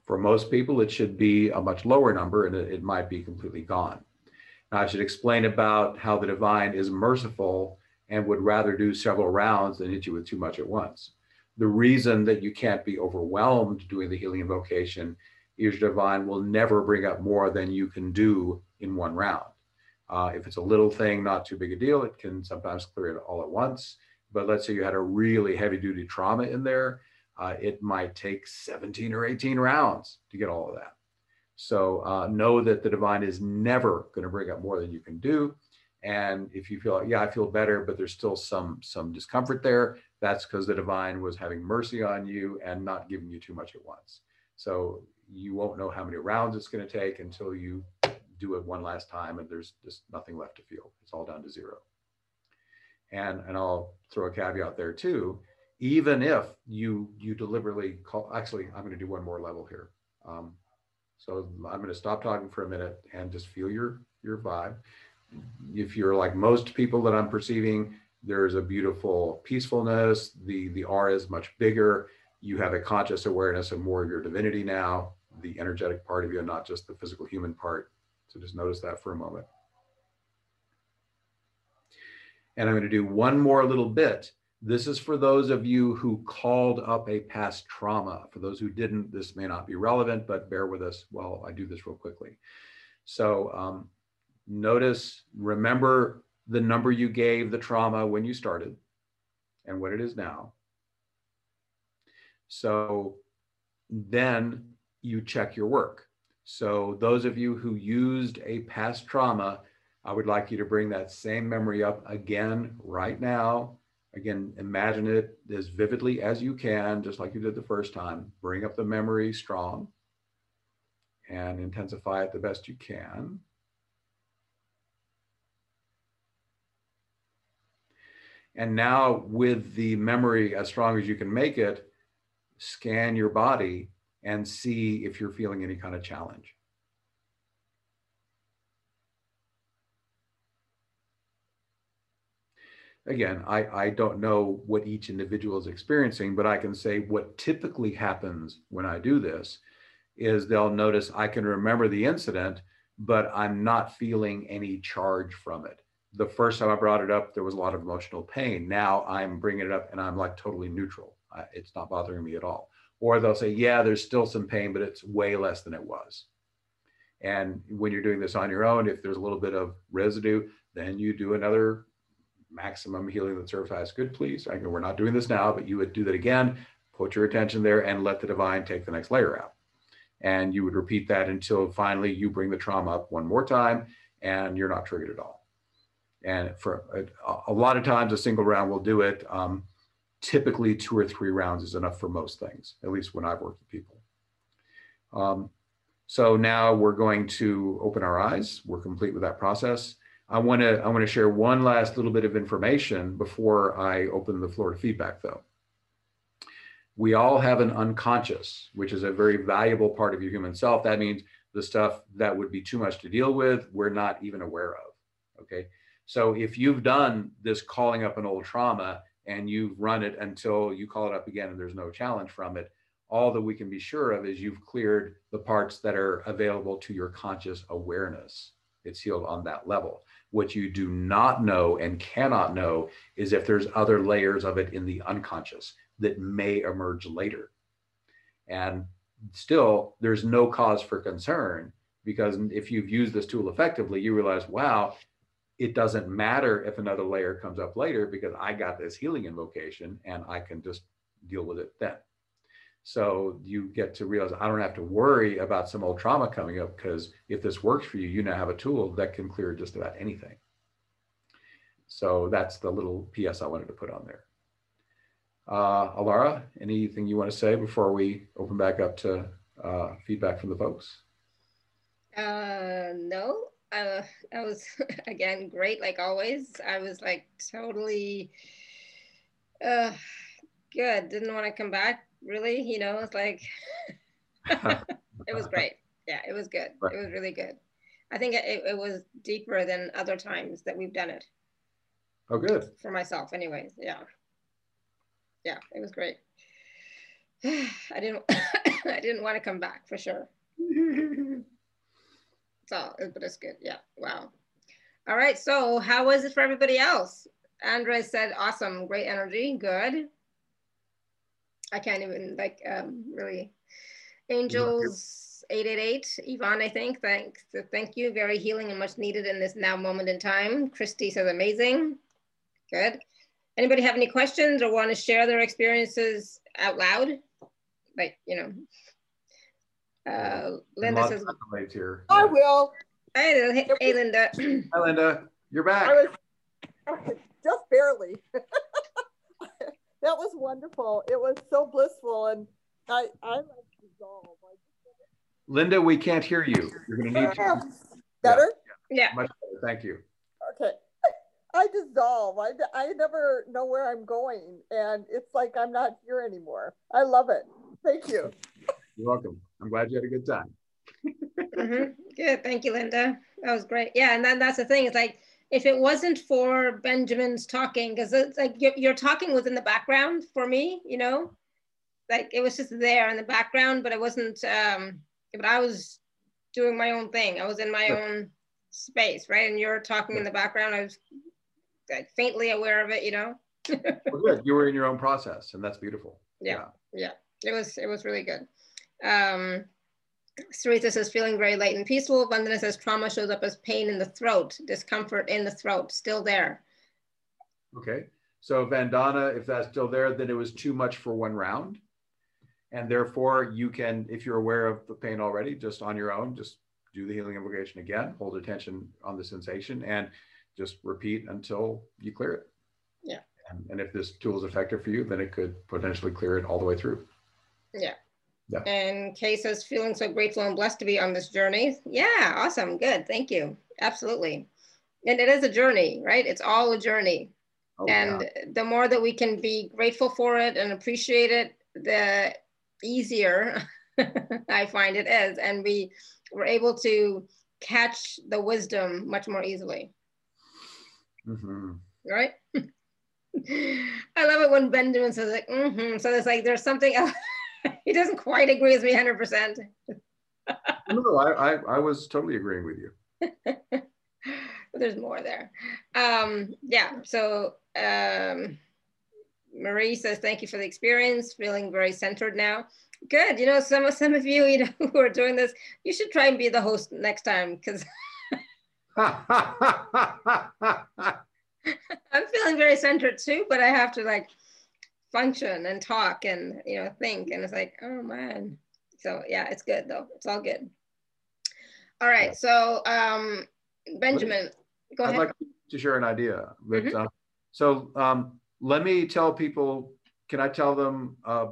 For most people, it should be a much lower number and it, it might be completely gone. I should explain about how the divine is merciful and would rather do several rounds than hit you with too much at once. The reason that you can't be overwhelmed doing the healing invocation is your divine will never bring up more than you can do in one round. Uh, if it's a little thing, not too big a deal, it can sometimes clear it all at once. But let's say you had a really heavy duty trauma in there, uh, it might take 17 or 18 rounds to get all of that. So uh, know that the divine is never going to bring up more than you can do. And if you feel like, yeah, I feel better, but there's still some some discomfort there, that's because the divine was having mercy on you and not giving you too much at once. So you won't know how many rounds it's going to take until you do it one last time and there's just nothing left to feel. It's all down to zero. And and I'll throw a caveat there too. Even if you you deliberately call, actually, I'm going to do one more level here. Um, so I'm going to stop talking for a minute and just feel your your vibe. If you're like most people that I'm perceiving, there's a beautiful peacefulness. The, the aura is much bigger. You have a conscious awareness of more of your divinity now, the energetic part of you, and not just the physical human part. So just notice that for a moment. And I'm going to do one more little bit. This is for those of you who called up a past trauma. For those who didn't, this may not be relevant, but bear with us while I do this real quickly. So um, notice, remember the number you gave the trauma when you started and what it is now. So then you check your work. So those of you who used a past trauma, I would like you to bring that same memory up again right now. Again, imagine it as vividly as you can, just like you did the first time. Bring up the memory strong and intensify it the best you can. And now, with the memory as strong as you can make it, scan your body and see if you're feeling any kind of challenge. Again, I, I don't know what each individual is experiencing, but I can say what typically happens when I do this is they'll notice I can remember the incident, but I'm not feeling any charge from it the first time I brought it up, there was a lot of emotional pain. Now I'm bringing it up and I'm like totally neutral. It's not bothering me at all. Or they'll say, yeah, there's still some pain, but it's way less than it was. And when you're doing this on your own, if there's a little bit of residue, then you do another maximum healing that serves highest good, please. I know we're not doing this now, but you would do that again, put your attention there and let the divine take the next layer out. And you would repeat that until finally you bring the trauma up one more time and you're not triggered at all. And for a, a, lot of times, a single round will do it. Um, typically, two or three rounds is enough for most things, at least when I've worked with people. Um, so now we're going to open our eyes. We're complete with that process. I want to I want to share one last little bit of information before I open the floor to feedback, though. We all have an unconscious, which is a very valuable part of your human self. That means the stuff that would be too much to deal with, we're not even aware of. Okay. So if you've done this calling up an old trauma and you've run it until you call it up again and there's no challenge from it, all that we can be sure of is you've cleared the parts that are available to your conscious awareness. It's healed on that level. What you do not know and cannot know is if there's other layers of it in the unconscious that may emerge later. And still, there's no cause for concern because if you've used this tool effectively, you realize, wow, it doesn't matter if another layer comes up later because I got this healing invocation and I can just deal with it then. So you get to realize I don't have to worry about some old trauma coming up because if this works for you, you now have a tool that can clear just about anything. So that's the little PS I wanted to put on there. Uh, Alara, anything you want to say before we open back up to uh, feedback from the folks? Uh, no, uh, that was again great, like always. I was like totally uh, good. Didn't want to come back, really. You know, it's like it was great. Yeah, it was good. Right. It was really good. I think it, it was deeper than other times that we've done it. Oh, good. For myself, anyways. Yeah. Yeah, it was great. I didn't. I didn't want to come back for sure. So, but it's good. Yeah. Wow. All right. So, how was it for everybody else? Andres said, awesome, great energy, good. I can't even like um, really. Angels 888, Yvonne, I think. Thanks. So thank you. Very healing and much needed in this now moment in time. Christy says, amazing. Good. Anybody have any questions or want to share their experiences out loud? Like, you know, uh, Linda says, here. I will. Hey, hey, Linda. Hi, Linda. You're back. I was, just barely. that was wonderful. It was so blissful, and I I like dissolve. Linda, we can't hear you. You're going to need to. Better? Yeah. yeah. Much better. Thank you. Okay. I dissolve. I, I never know where I'm going, and it's like I'm not here anymore. I love it. Thank you. You're welcome. I'm glad you had a good time. mm-hmm. Good. Thank you, Linda. That was great. Yeah. And then that's the thing. It's like, if it wasn't for Benjamin's talking, because it's like your, your talking was in the background for me, you know, like it was just there in the background, but it wasn't, um, but I was doing my own thing. I was in my own space, right? And you're talking in the background. I was like faintly aware of it, you know. well, good. You were in your own process, and that's beautiful. Yeah, yeah, yeah. It was it was really good. Um, Sarita says feeling very light and peaceful. Vandana says trauma shows up as pain in the throat, discomfort in the throat, still there. Okay, so Vandana, if that's still there, then it was too much for one round. And therefore you can, if you're aware of the pain already, just on your own, just do the healing invocation again, hold attention on the sensation and just repeat until you clear it. Yeah. And, and if this tool is effective for you, then it could potentially clear it all the way through. Yeah. Yeah. And Kay says, feeling so grateful and blessed to be on this journey. Yeah, awesome. Good. Thank you. Absolutely. And it is a journey, right? It's all a journey. Oh, and yeah. the more that we can be grateful for it and appreciate it, the easier I find it is. And we were able to catch the wisdom much more easily. Mm-hmm. Right? I love it when Benjamin says like, mm-hmm. so it's like there's something else. he doesn't quite agree with me 100%. no, I, I, I was totally agreeing with you. but there's more there. Um, yeah, so um, Marie says, thank you for the experience, feeling very centered now. Good, you know, some, some of you, you know, who are doing this, you should try and be the host next time because I'm feeling very centered too, but I have to like function and talk and you know think and it's like oh man so yeah it's good though it's all good all right so um benjamin go ahead i'd like to share an idea but mm-hmm. uh, so um let me tell people can i tell them uh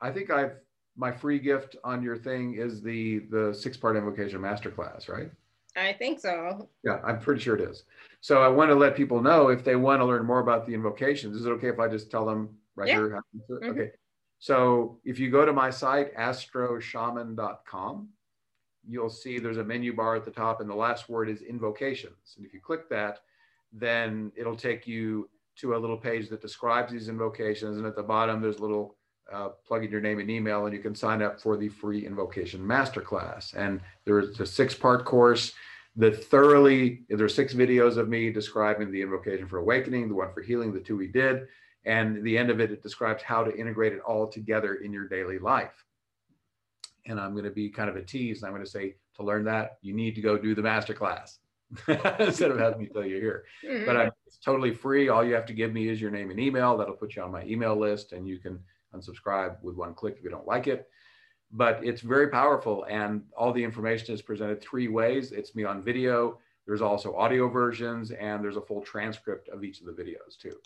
i think i've my free gift on your thing is the the six part invocation masterclass right I think so. Yeah, I'm pretty sure it is. So I want to let people know if they want to learn more about the invocations. Is it okay if I just tell them right yeah. here. Mm-hmm. Okay. So if you go to my site, astroshaman.com, you'll see there's a menu bar at the top, and the last word is invocations. And if you click that, then it'll take you to a little page that describes these invocations. And at the bottom, there's a little uh, plug in your name and email, and you can sign up for the free invocation masterclass. And there's a six part course that thoroughly, there there's six videos of me describing the invocation for awakening, the one for healing, the two we did and the end of it, it describes how to integrate it all together in your daily life. And I'm going to be kind of a tease. I'm going to say to learn that, you need to go do the master class instead of having me tell you here. Mm-hmm. But I, it's totally free. All you have to give me is your name and email. That'll put you on my email list, and you can unsubscribe with one click if you don't like it. But it's very powerful, and all the information is presented three ways. It's me on video. There's also audio versions, and there's a full transcript of each of the videos too.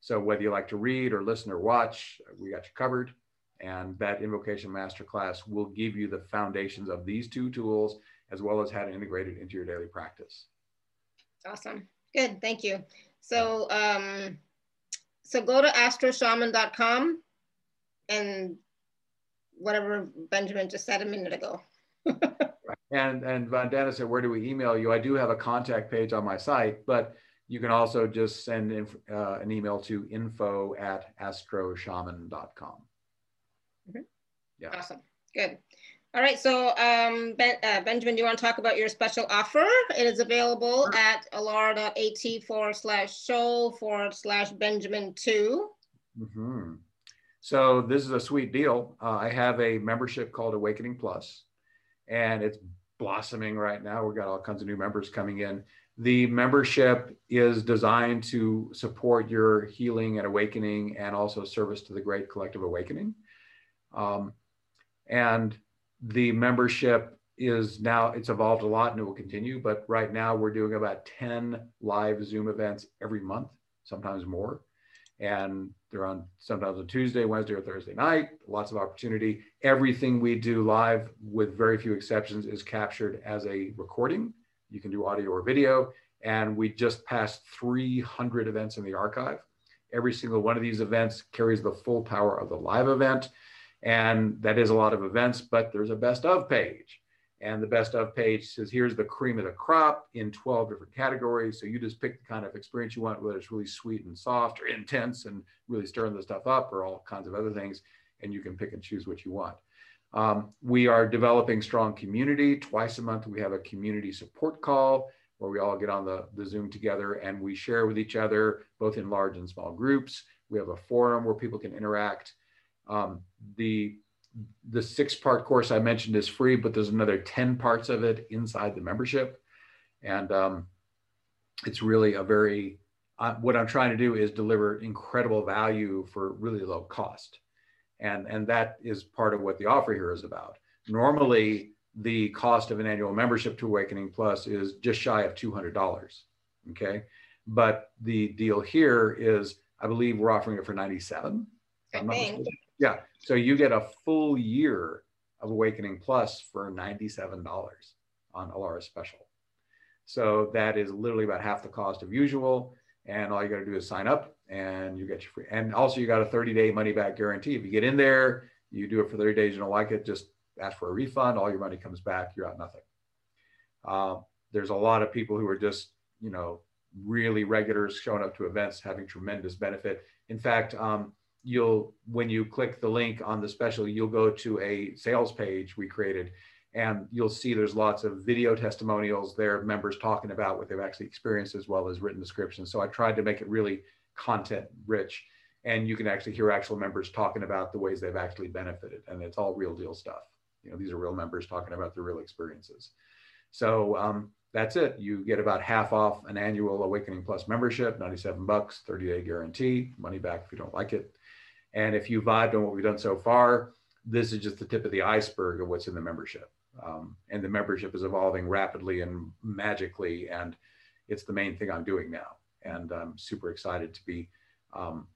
So whether you like to read or listen or watch, we got you covered. And that invocation masterclass will give you the foundations of these two tools, as well as how to integrate it into your daily practice. Awesome. Good. Thank you. So, um, so go to astroshaman.com and whatever Benjamin just said a minute ago. and and Vandana said, where do we email you? I do have a contact page on my site, but you can also just send uh, an email to info at astroshaman.com. Mm-hmm. Yeah. Awesome. Good. All right. So, um, ben, uh, Benjamin, do you want to talk about your special offer? It is available sure. at alara.at forward slash show forward slash Benjamin 2. Mm-hmm. So, this is a sweet deal. Uh, I have a membership called Awakening Plus, and it's blossoming right now. We've got all kinds of new members coming in. The membership is designed to support your healing and awakening and also service to the great collective awakening. Um, and the membership is now, it's evolved a lot and it will continue, but right now we're doing about 10 live Zoom events every month, sometimes more. And they're on sometimes on Tuesday, Wednesday, or Thursday night. Lots of opportunity. Everything we do live, with very few exceptions, is captured as a recording you can do audio or video. And we just passed 300 events in the archive. Every single one of these events carries the full power of the live event. And that is a lot of events, but there's a best of page. And the best of page says, here's the cream of the crop in 12 different categories. So you just pick the kind of experience you want, whether it's really sweet and soft or intense and really stirring the stuff up or all kinds of other things. And you can pick and choose what you want. Um, we are developing strong community. Twice a month, we have a community support call where we all get on the, the Zoom together and we share with each other, both in large and small groups. We have a forum where people can interact. Um, the the six part course I mentioned is free, but there's another 10 parts of it inside the membership. And um, it's really a very, uh, what I'm trying to do is deliver incredible value for really low cost. And, and that is part of what the offer here is about. Normally, the cost of an annual membership to Awakening Plus is just shy of $200. Okay. But the deal here is, I believe we're offering it for 97. I think. Yeah. So you get a full year of Awakening Plus for $97 on Alara Special. So that is literally about half the cost of usual. And all you got to do is sign up and you get your free. And also, you got a 30 day money back guarantee. If you get in there, you do it for 30 days, you don't like it, just ask for a refund. All your money comes back, you're out nothing. Uh, there's a lot of people who are just, you know, really regulars showing up to events, having tremendous benefit. In fact, um, you'll when you click the link on the special you'll go to a sales page we created and you'll see there's lots of video testimonials there of members talking about what they've actually experienced as well as written descriptions. So i tried to make it really content rich and you can actually hear actual members talking about the ways they've actually benefited and it's all real deal stuff. You know these are real members talking about their real experiences. So um, that's it. You get about half off an annual awakening plus membership 97 bucks 30 day guarantee money back if you don't like it. And if you vibed on what we've done so far, this is just the tip of the iceberg of what's in the membership. Um, and the membership is evolving rapidly and magically. And it's the main thing I'm doing now. And I'm super excited to be um,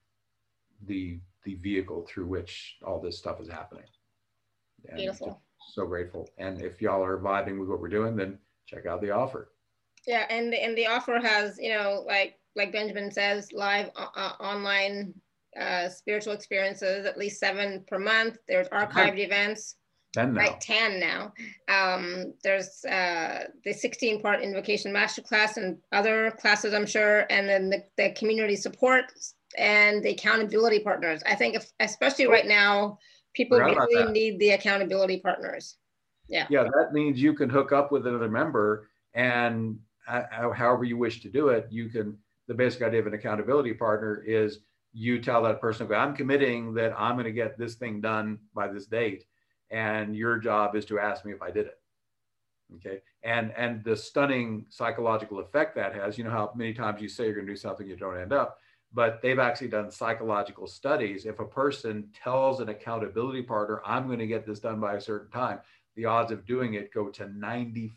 the, the vehicle through which all this stuff is happening. And Beautiful. So grateful. And if y'all are vibing with what we're doing, then check out the offer. Yeah, and the, and the offer has, you know, like like Benjamin says, live uh, uh online uh, spiritual experiences, at least seven per month. There's archived events. 10 now. Right, 10 now. Um, there's uh, the 16 part invocation masterclass and other classes, I'm sure, and then the, the community support and the accountability partners. I think, if, especially right now, people really need the accountability partners. Yeah. Yeah, that means you can hook up with another member and uh, however you wish to do it, you can. The basic idea of an accountability partner is you tell that person, okay, I'm committing that I'm going to get this thing done by this date. And your job is to ask me if I did it. Okay. And, and the stunning psychological effect that has, you know, how many times you say you're going to do something, you don't end up, but they've actually done psychological studies. If a person tells an accountability partner, I'm going to get this done by a certain time, the odds of doing it go to 95%.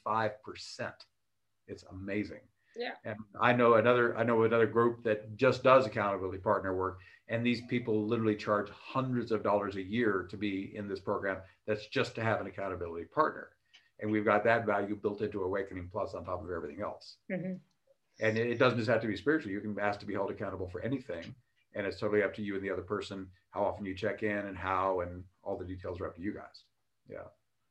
It's amazing. Yeah. And I know another I know another group that just does accountability partner work and these people literally charge hundreds of dollars a year to be in this program that's just to have an accountability partner. And we've got that value built into Awakening Plus on top of everything else. Mm-hmm. And it doesn't just have to be spiritual. You can ask to be held accountable for anything. And it's totally up to you and the other person how often you check in and how and all the details are up to you guys. Yeah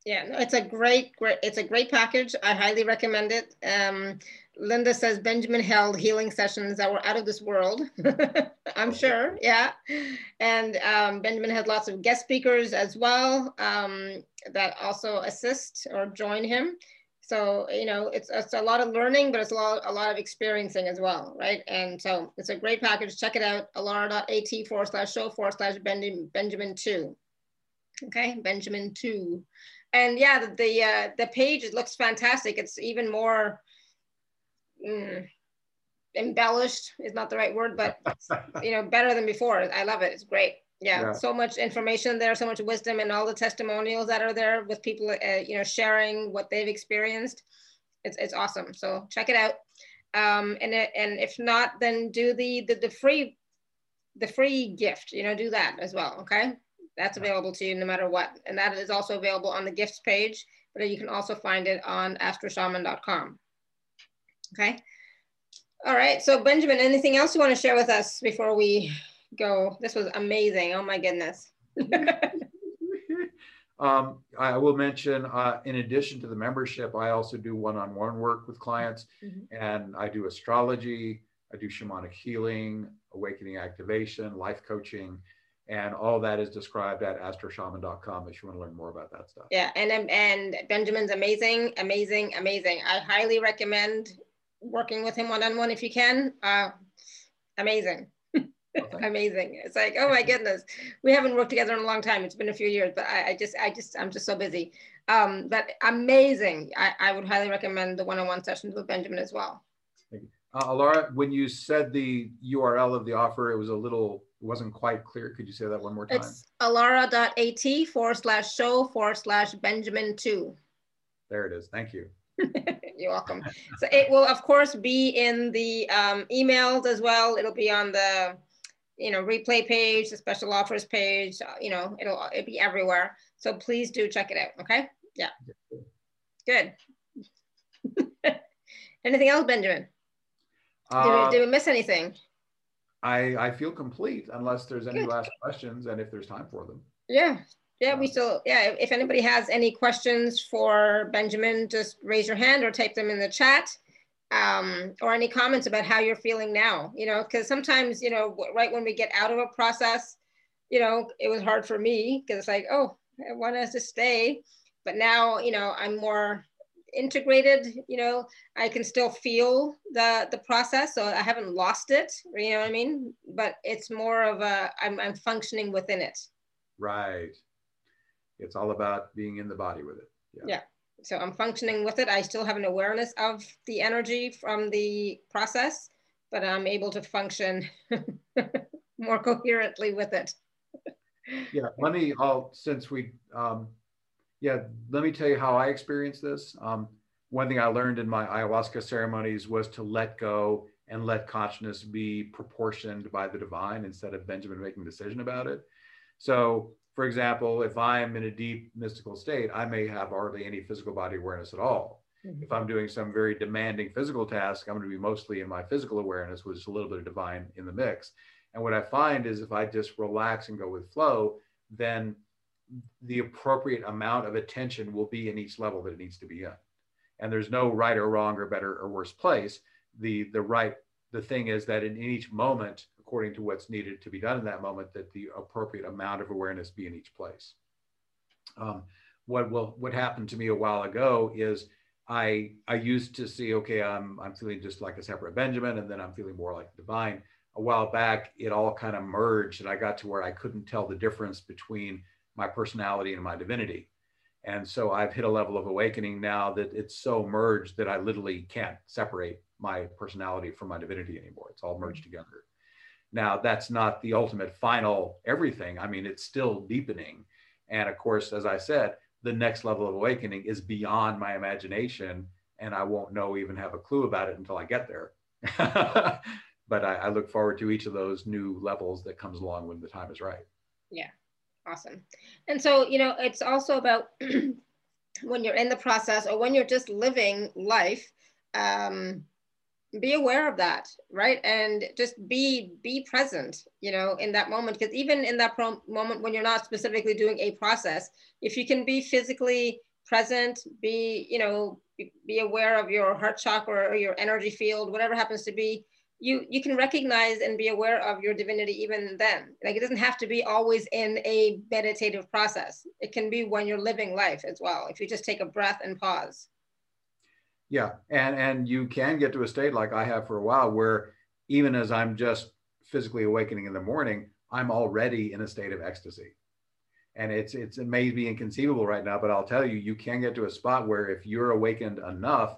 yeah no, it's a great great it's a great package. I highly recommend it. Um, linda says benjamin held healing sessions that were out of this world. I'm sure yeah. And um, benjamin had lots of guest speakers as well um, that also assist or join him. So you know it's, it's a lot of learning but it's a lot a lot of experiencing as well right? And so it's a great package. Check it out alara.at forward slash show forward slash Benjamin benjamin 2 okay benjamin 2 and yeah, the the, uh, the page it looks fantastic. It's even more mm, embellished is not the right word, but you know, better than before. I love it. It's great. Yeah, yeah, so much information there, so much wisdom, and all the testimonials that are there with people, uh, you know, sharing what they've experienced. It's it's awesome. So check it out. Um, and it, and if not, then do the the the free the free gift. You know, do that as well. Okay. That's available to you no matter what. And that is also available on the gifts page, but you can also find it on astroshaman.com. Okay. All right. So Benjamin, anything else you want to share with us before we go? This was amazing. Oh my goodness. Um, I will mention, uh, in addition to the membership, I also do one-on-one work with clients, mm-hmm. and I do astrology, I do shamanic healing, awakening activation, life coaching, and all that is described at astroshaman.com if you want to learn more about that stuff. Yeah, and and Benjamin's amazing, amazing, amazing. I highly recommend working with him one-on-one if you can. Uh, amazing. amazing. It's like, oh my goodness, we haven't worked together in a long time. It's been a few years, but I, I just, I just, I'm just so busy. Um, but amazing. I, I would highly recommend the one-on-one sessions with Benjamin as well. Thank you. Uh, Alara, when you said the URL of the offer, it was a little, wasn't quite clear. Could you say that one more time? It's alara.at forward slash show forward slash Benjamin two. There it is. Thank you. You're welcome. So it will, of course, be in the um, emails as well. It'll be on the you know, replay page, the special offers page, uh, you know, it'll, it'll be everywhere. So please do check it out. Okay. Yeah. Good. Anything else, Benjamin? Uh, did, we, uh, did, we, miss anything? I, I feel complete unless there's any Good. last questions and if there's time for them. Yeah. Yeah, we still, yeah, if anybody has any questions for Benjamin, just raise your hand or type them in the chat um, or any comments about how you're feeling now, you know, because sometimes, you know, right when we get out of a process, you know, it was hard for me because it's like, oh, I want us to stay. But now, you know, I'm more integrated, you know, I can still feel the the process. So I haven't lost it, you know what I mean? But it's more of a I'm I'm functioning within it. Right. It's all about being in the body with it. Yeah. yeah so I'm functioning with it. I still have an awareness of the energy from the process, but I'm able to function more coherently with it. yeah, let me, I'll, since we, um, yeah, let me tell you how I experienced this. Um, one thing I learned in my ayahuasca ceremonies was to let go and let consciousness be proportioned by the divine instead of Benjamin making a decision about it. So for example, if I'm in a deep mystical state, I may have hardly any physical body awareness at all. Mm-hmm. If I'm doing some very demanding physical task, I'm going to be mostly in my physical awareness with just a little bit of divine in the mix. And what I find is if I just relax and go with flow, then the appropriate amount of attention will be in each level that it needs to be in. And there's no right or wrong or better or worse place. The the right the thing is that in each moment according to what's needed to be done in that moment, that the appropriate amount of awareness be in each place. Um, what will what happened to me a while ago is I I used to see okay I'm I'm feeling just like a separate Benjamin and then I'm feeling more like the divine. A while back it all kind of merged and I got to where I couldn't tell the difference between my personality and my divinity. And so I've hit a level of awakening now that it's so merged that I literally can't separate my personality from my divinity anymore. It's all merged together. Now, that's not the ultimate final everything. I mean, it's still deepening. And of course, as I said, the next level of awakening is beyond my imagination. And I won't know, even have a clue about it until I get there. but I, I look forward to each of those new levels that comes along when the time is right. Yeah, awesome. And so, you know, it's also about when you're in the process or when you're just living life. Um, be aware of that right and just be be present you know in that moment because even in that pro- moment when you're not specifically doing a process if you can be physically present be you know be, be aware of your heart chakra or your energy field whatever happens to be you you can recognize and be aware of your divinity even then. Like it doesn't have to be always in a meditative process. It can be when you're living life as well if you just take a breath and pause. Yeah, and and you can get to a state like I have for a while where even as I'm just physically awakening in the morning, I'm already in a state of ecstasy. And it's it's it may be inconceivable right now, but I'll tell you, you can get to a spot where if you're awakened enough,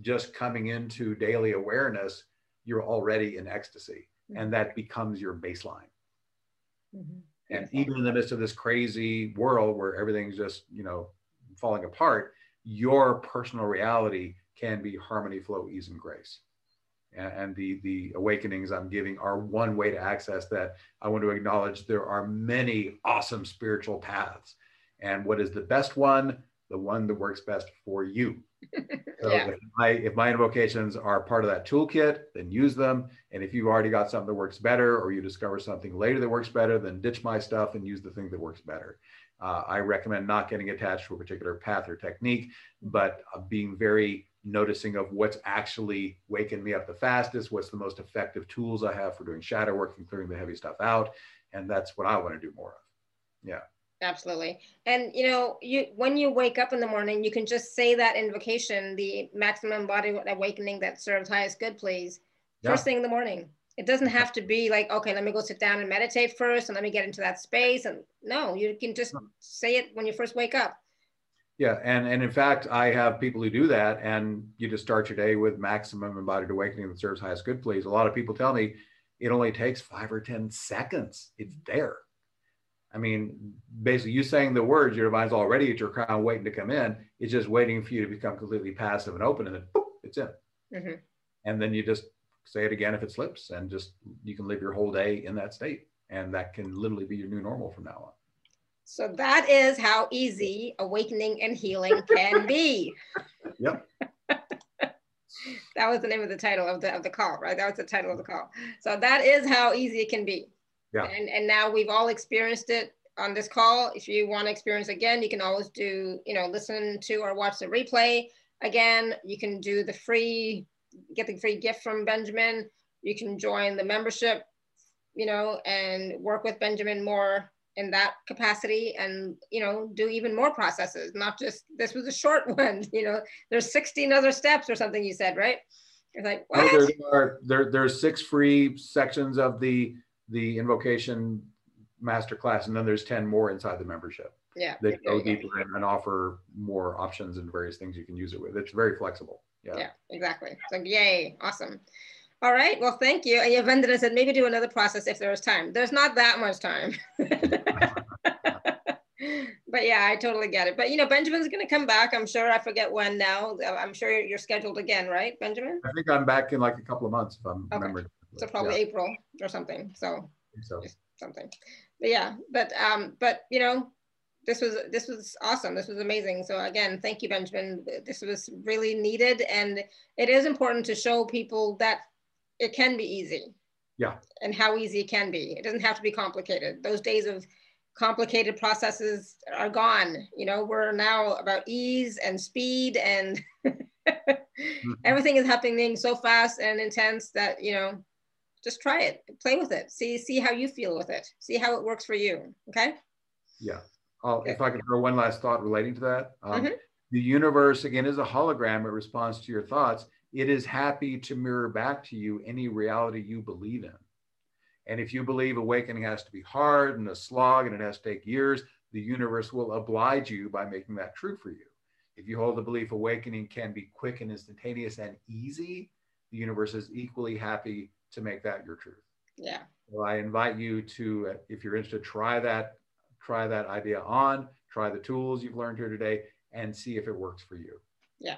just coming into daily awareness, you're already in ecstasy, mm-hmm. and that becomes your baseline. Mm-hmm. And even in the midst of this crazy world where everything's just you know falling apart, your personal reality can be harmony, flow, ease, and grace. And, the, the awakenings I'm giving are one way to access that. I want to acknowledge there are many awesome spiritual paths. And what is the best one? The one that works best for you. So yeah. if, my, if my invocations are part of that toolkit, then use them. And if you've already got something that works better, or you discover something later that works better, then ditch my stuff and use the thing that works better. Uh, I recommend not getting attached to a particular path or technique, but uh, being very noticing of what's actually waking me up the fastest, what's the most effective tools I have for doing shadow work and clearing the heavy stuff out. And that's what I want to do more of. Yeah. Absolutely. And you know, you when you wake up in the morning, you can just say that invocation, the maximum body awakening that serves highest good, please. Yeah. First thing in the morning. It doesn't have to be like, okay, let me go sit down and meditate first and let me get into that space. And no, you can just say it when you first wake up. Yeah, and and in fact, I have people who do that, and you just start your day with maximum embodied awakening that serves highest good, please. A lot of people tell me it only takes five or ten seconds. It's there. I mean, basically, you saying the words, your divine's already at your crown, waiting to come in. It's just waiting for you to become completely passive and open, and then boop, it's in. Mm-hmm. And then you just say it again if it slips, and just you can live your whole day in that state, and that can literally be your new normal from now on. So that is how easy awakening and healing can be. Yep. that was the name of the title of the of the call, right? That was the title of the call. So that is how easy it can be. Yeah. And and now we've all experienced it on this call. If you want to experience again, you can always do, you know, listen to or watch the replay again. You can do the free, get the free gift from Benjamin. You can join the membership, you know, and work with Benjamin more in that capacity and you know do even more processes not just this was a short one you know there's 16 other steps or something you said right it's like what? No, there are there there's six free sections of the the invocation masterclass and then there's 10 more inside the membership yeah they go deeper and offer more options and various things you can use it with it's very flexible yeah yeah exactly So yay awesome all right. Well, thank you. And Yavendra said maybe do another process if there was time. There's not that much time. but yeah, I totally get it. But you know, Benjamin's going to come back. I'm sure. I forget when now. I'm sure you're scheduled again, right, Benjamin? I think I'm back in like a couple of months if I'm okay. remembering. So probably yeah. April or something. So, so. something. But yeah, but um, but you know, this was this was awesome. This was amazing. So again, thank you, Benjamin. This was really needed, and it is important to show people that it can be easy. Yeah. And how easy it can be. It doesn't have to be complicated. Those days of complicated processes are gone. You know, we're now about ease and speed and mm-hmm. everything is happening so fast and intense that, you know, just try it, play with it, see, see how you feel with it, see how it works for you. Okay. Yeah. Oh, if I could throw one last thought relating to that. Um, mm-hmm. The universe, again, is a hologram. It responds to your thoughts it is happy to mirror back to you any reality you believe in. And if you believe awakening has to be hard and a slog and it has to take years, the universe will oblige you by making that true for you. If you hold the belief awakening can be quick and instantaneous and easy, the universe is equally happy to make that your truth. Yeah. So I invite you to, uh, if you're interested, try that, try that idea on, try the tools you've learned here today, and see if it works for you. Yeah.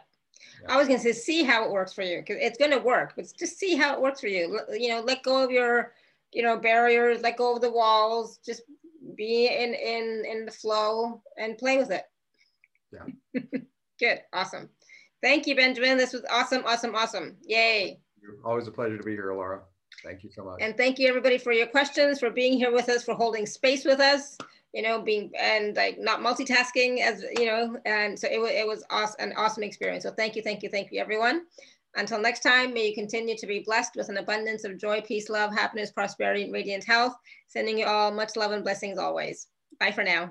I was going to say, see how it works for you because it's going to work, but just see how it works for you. You know, let go of your, you know, barriers, let go of the walls, just be in in in the flow and play with it. Yeah. Good. Awesome. Thank you, Benjamin. This was awesome, awesome, awesome. Yay. Always a pleasure to be here, Alara. Thank you so much. And thank you everybody for your questions, for being here with us, for holding space with us you know, being and like not multitasking as you know, and so it, it was awesome, an awesome experience. So thank you, thank you, thank you, everyone. Until next time, may you continue to be blessed with an abundance of joy, peace, love, happiness, prosperity, and radiant health. Sending you all much love and blessings always. Bye for now.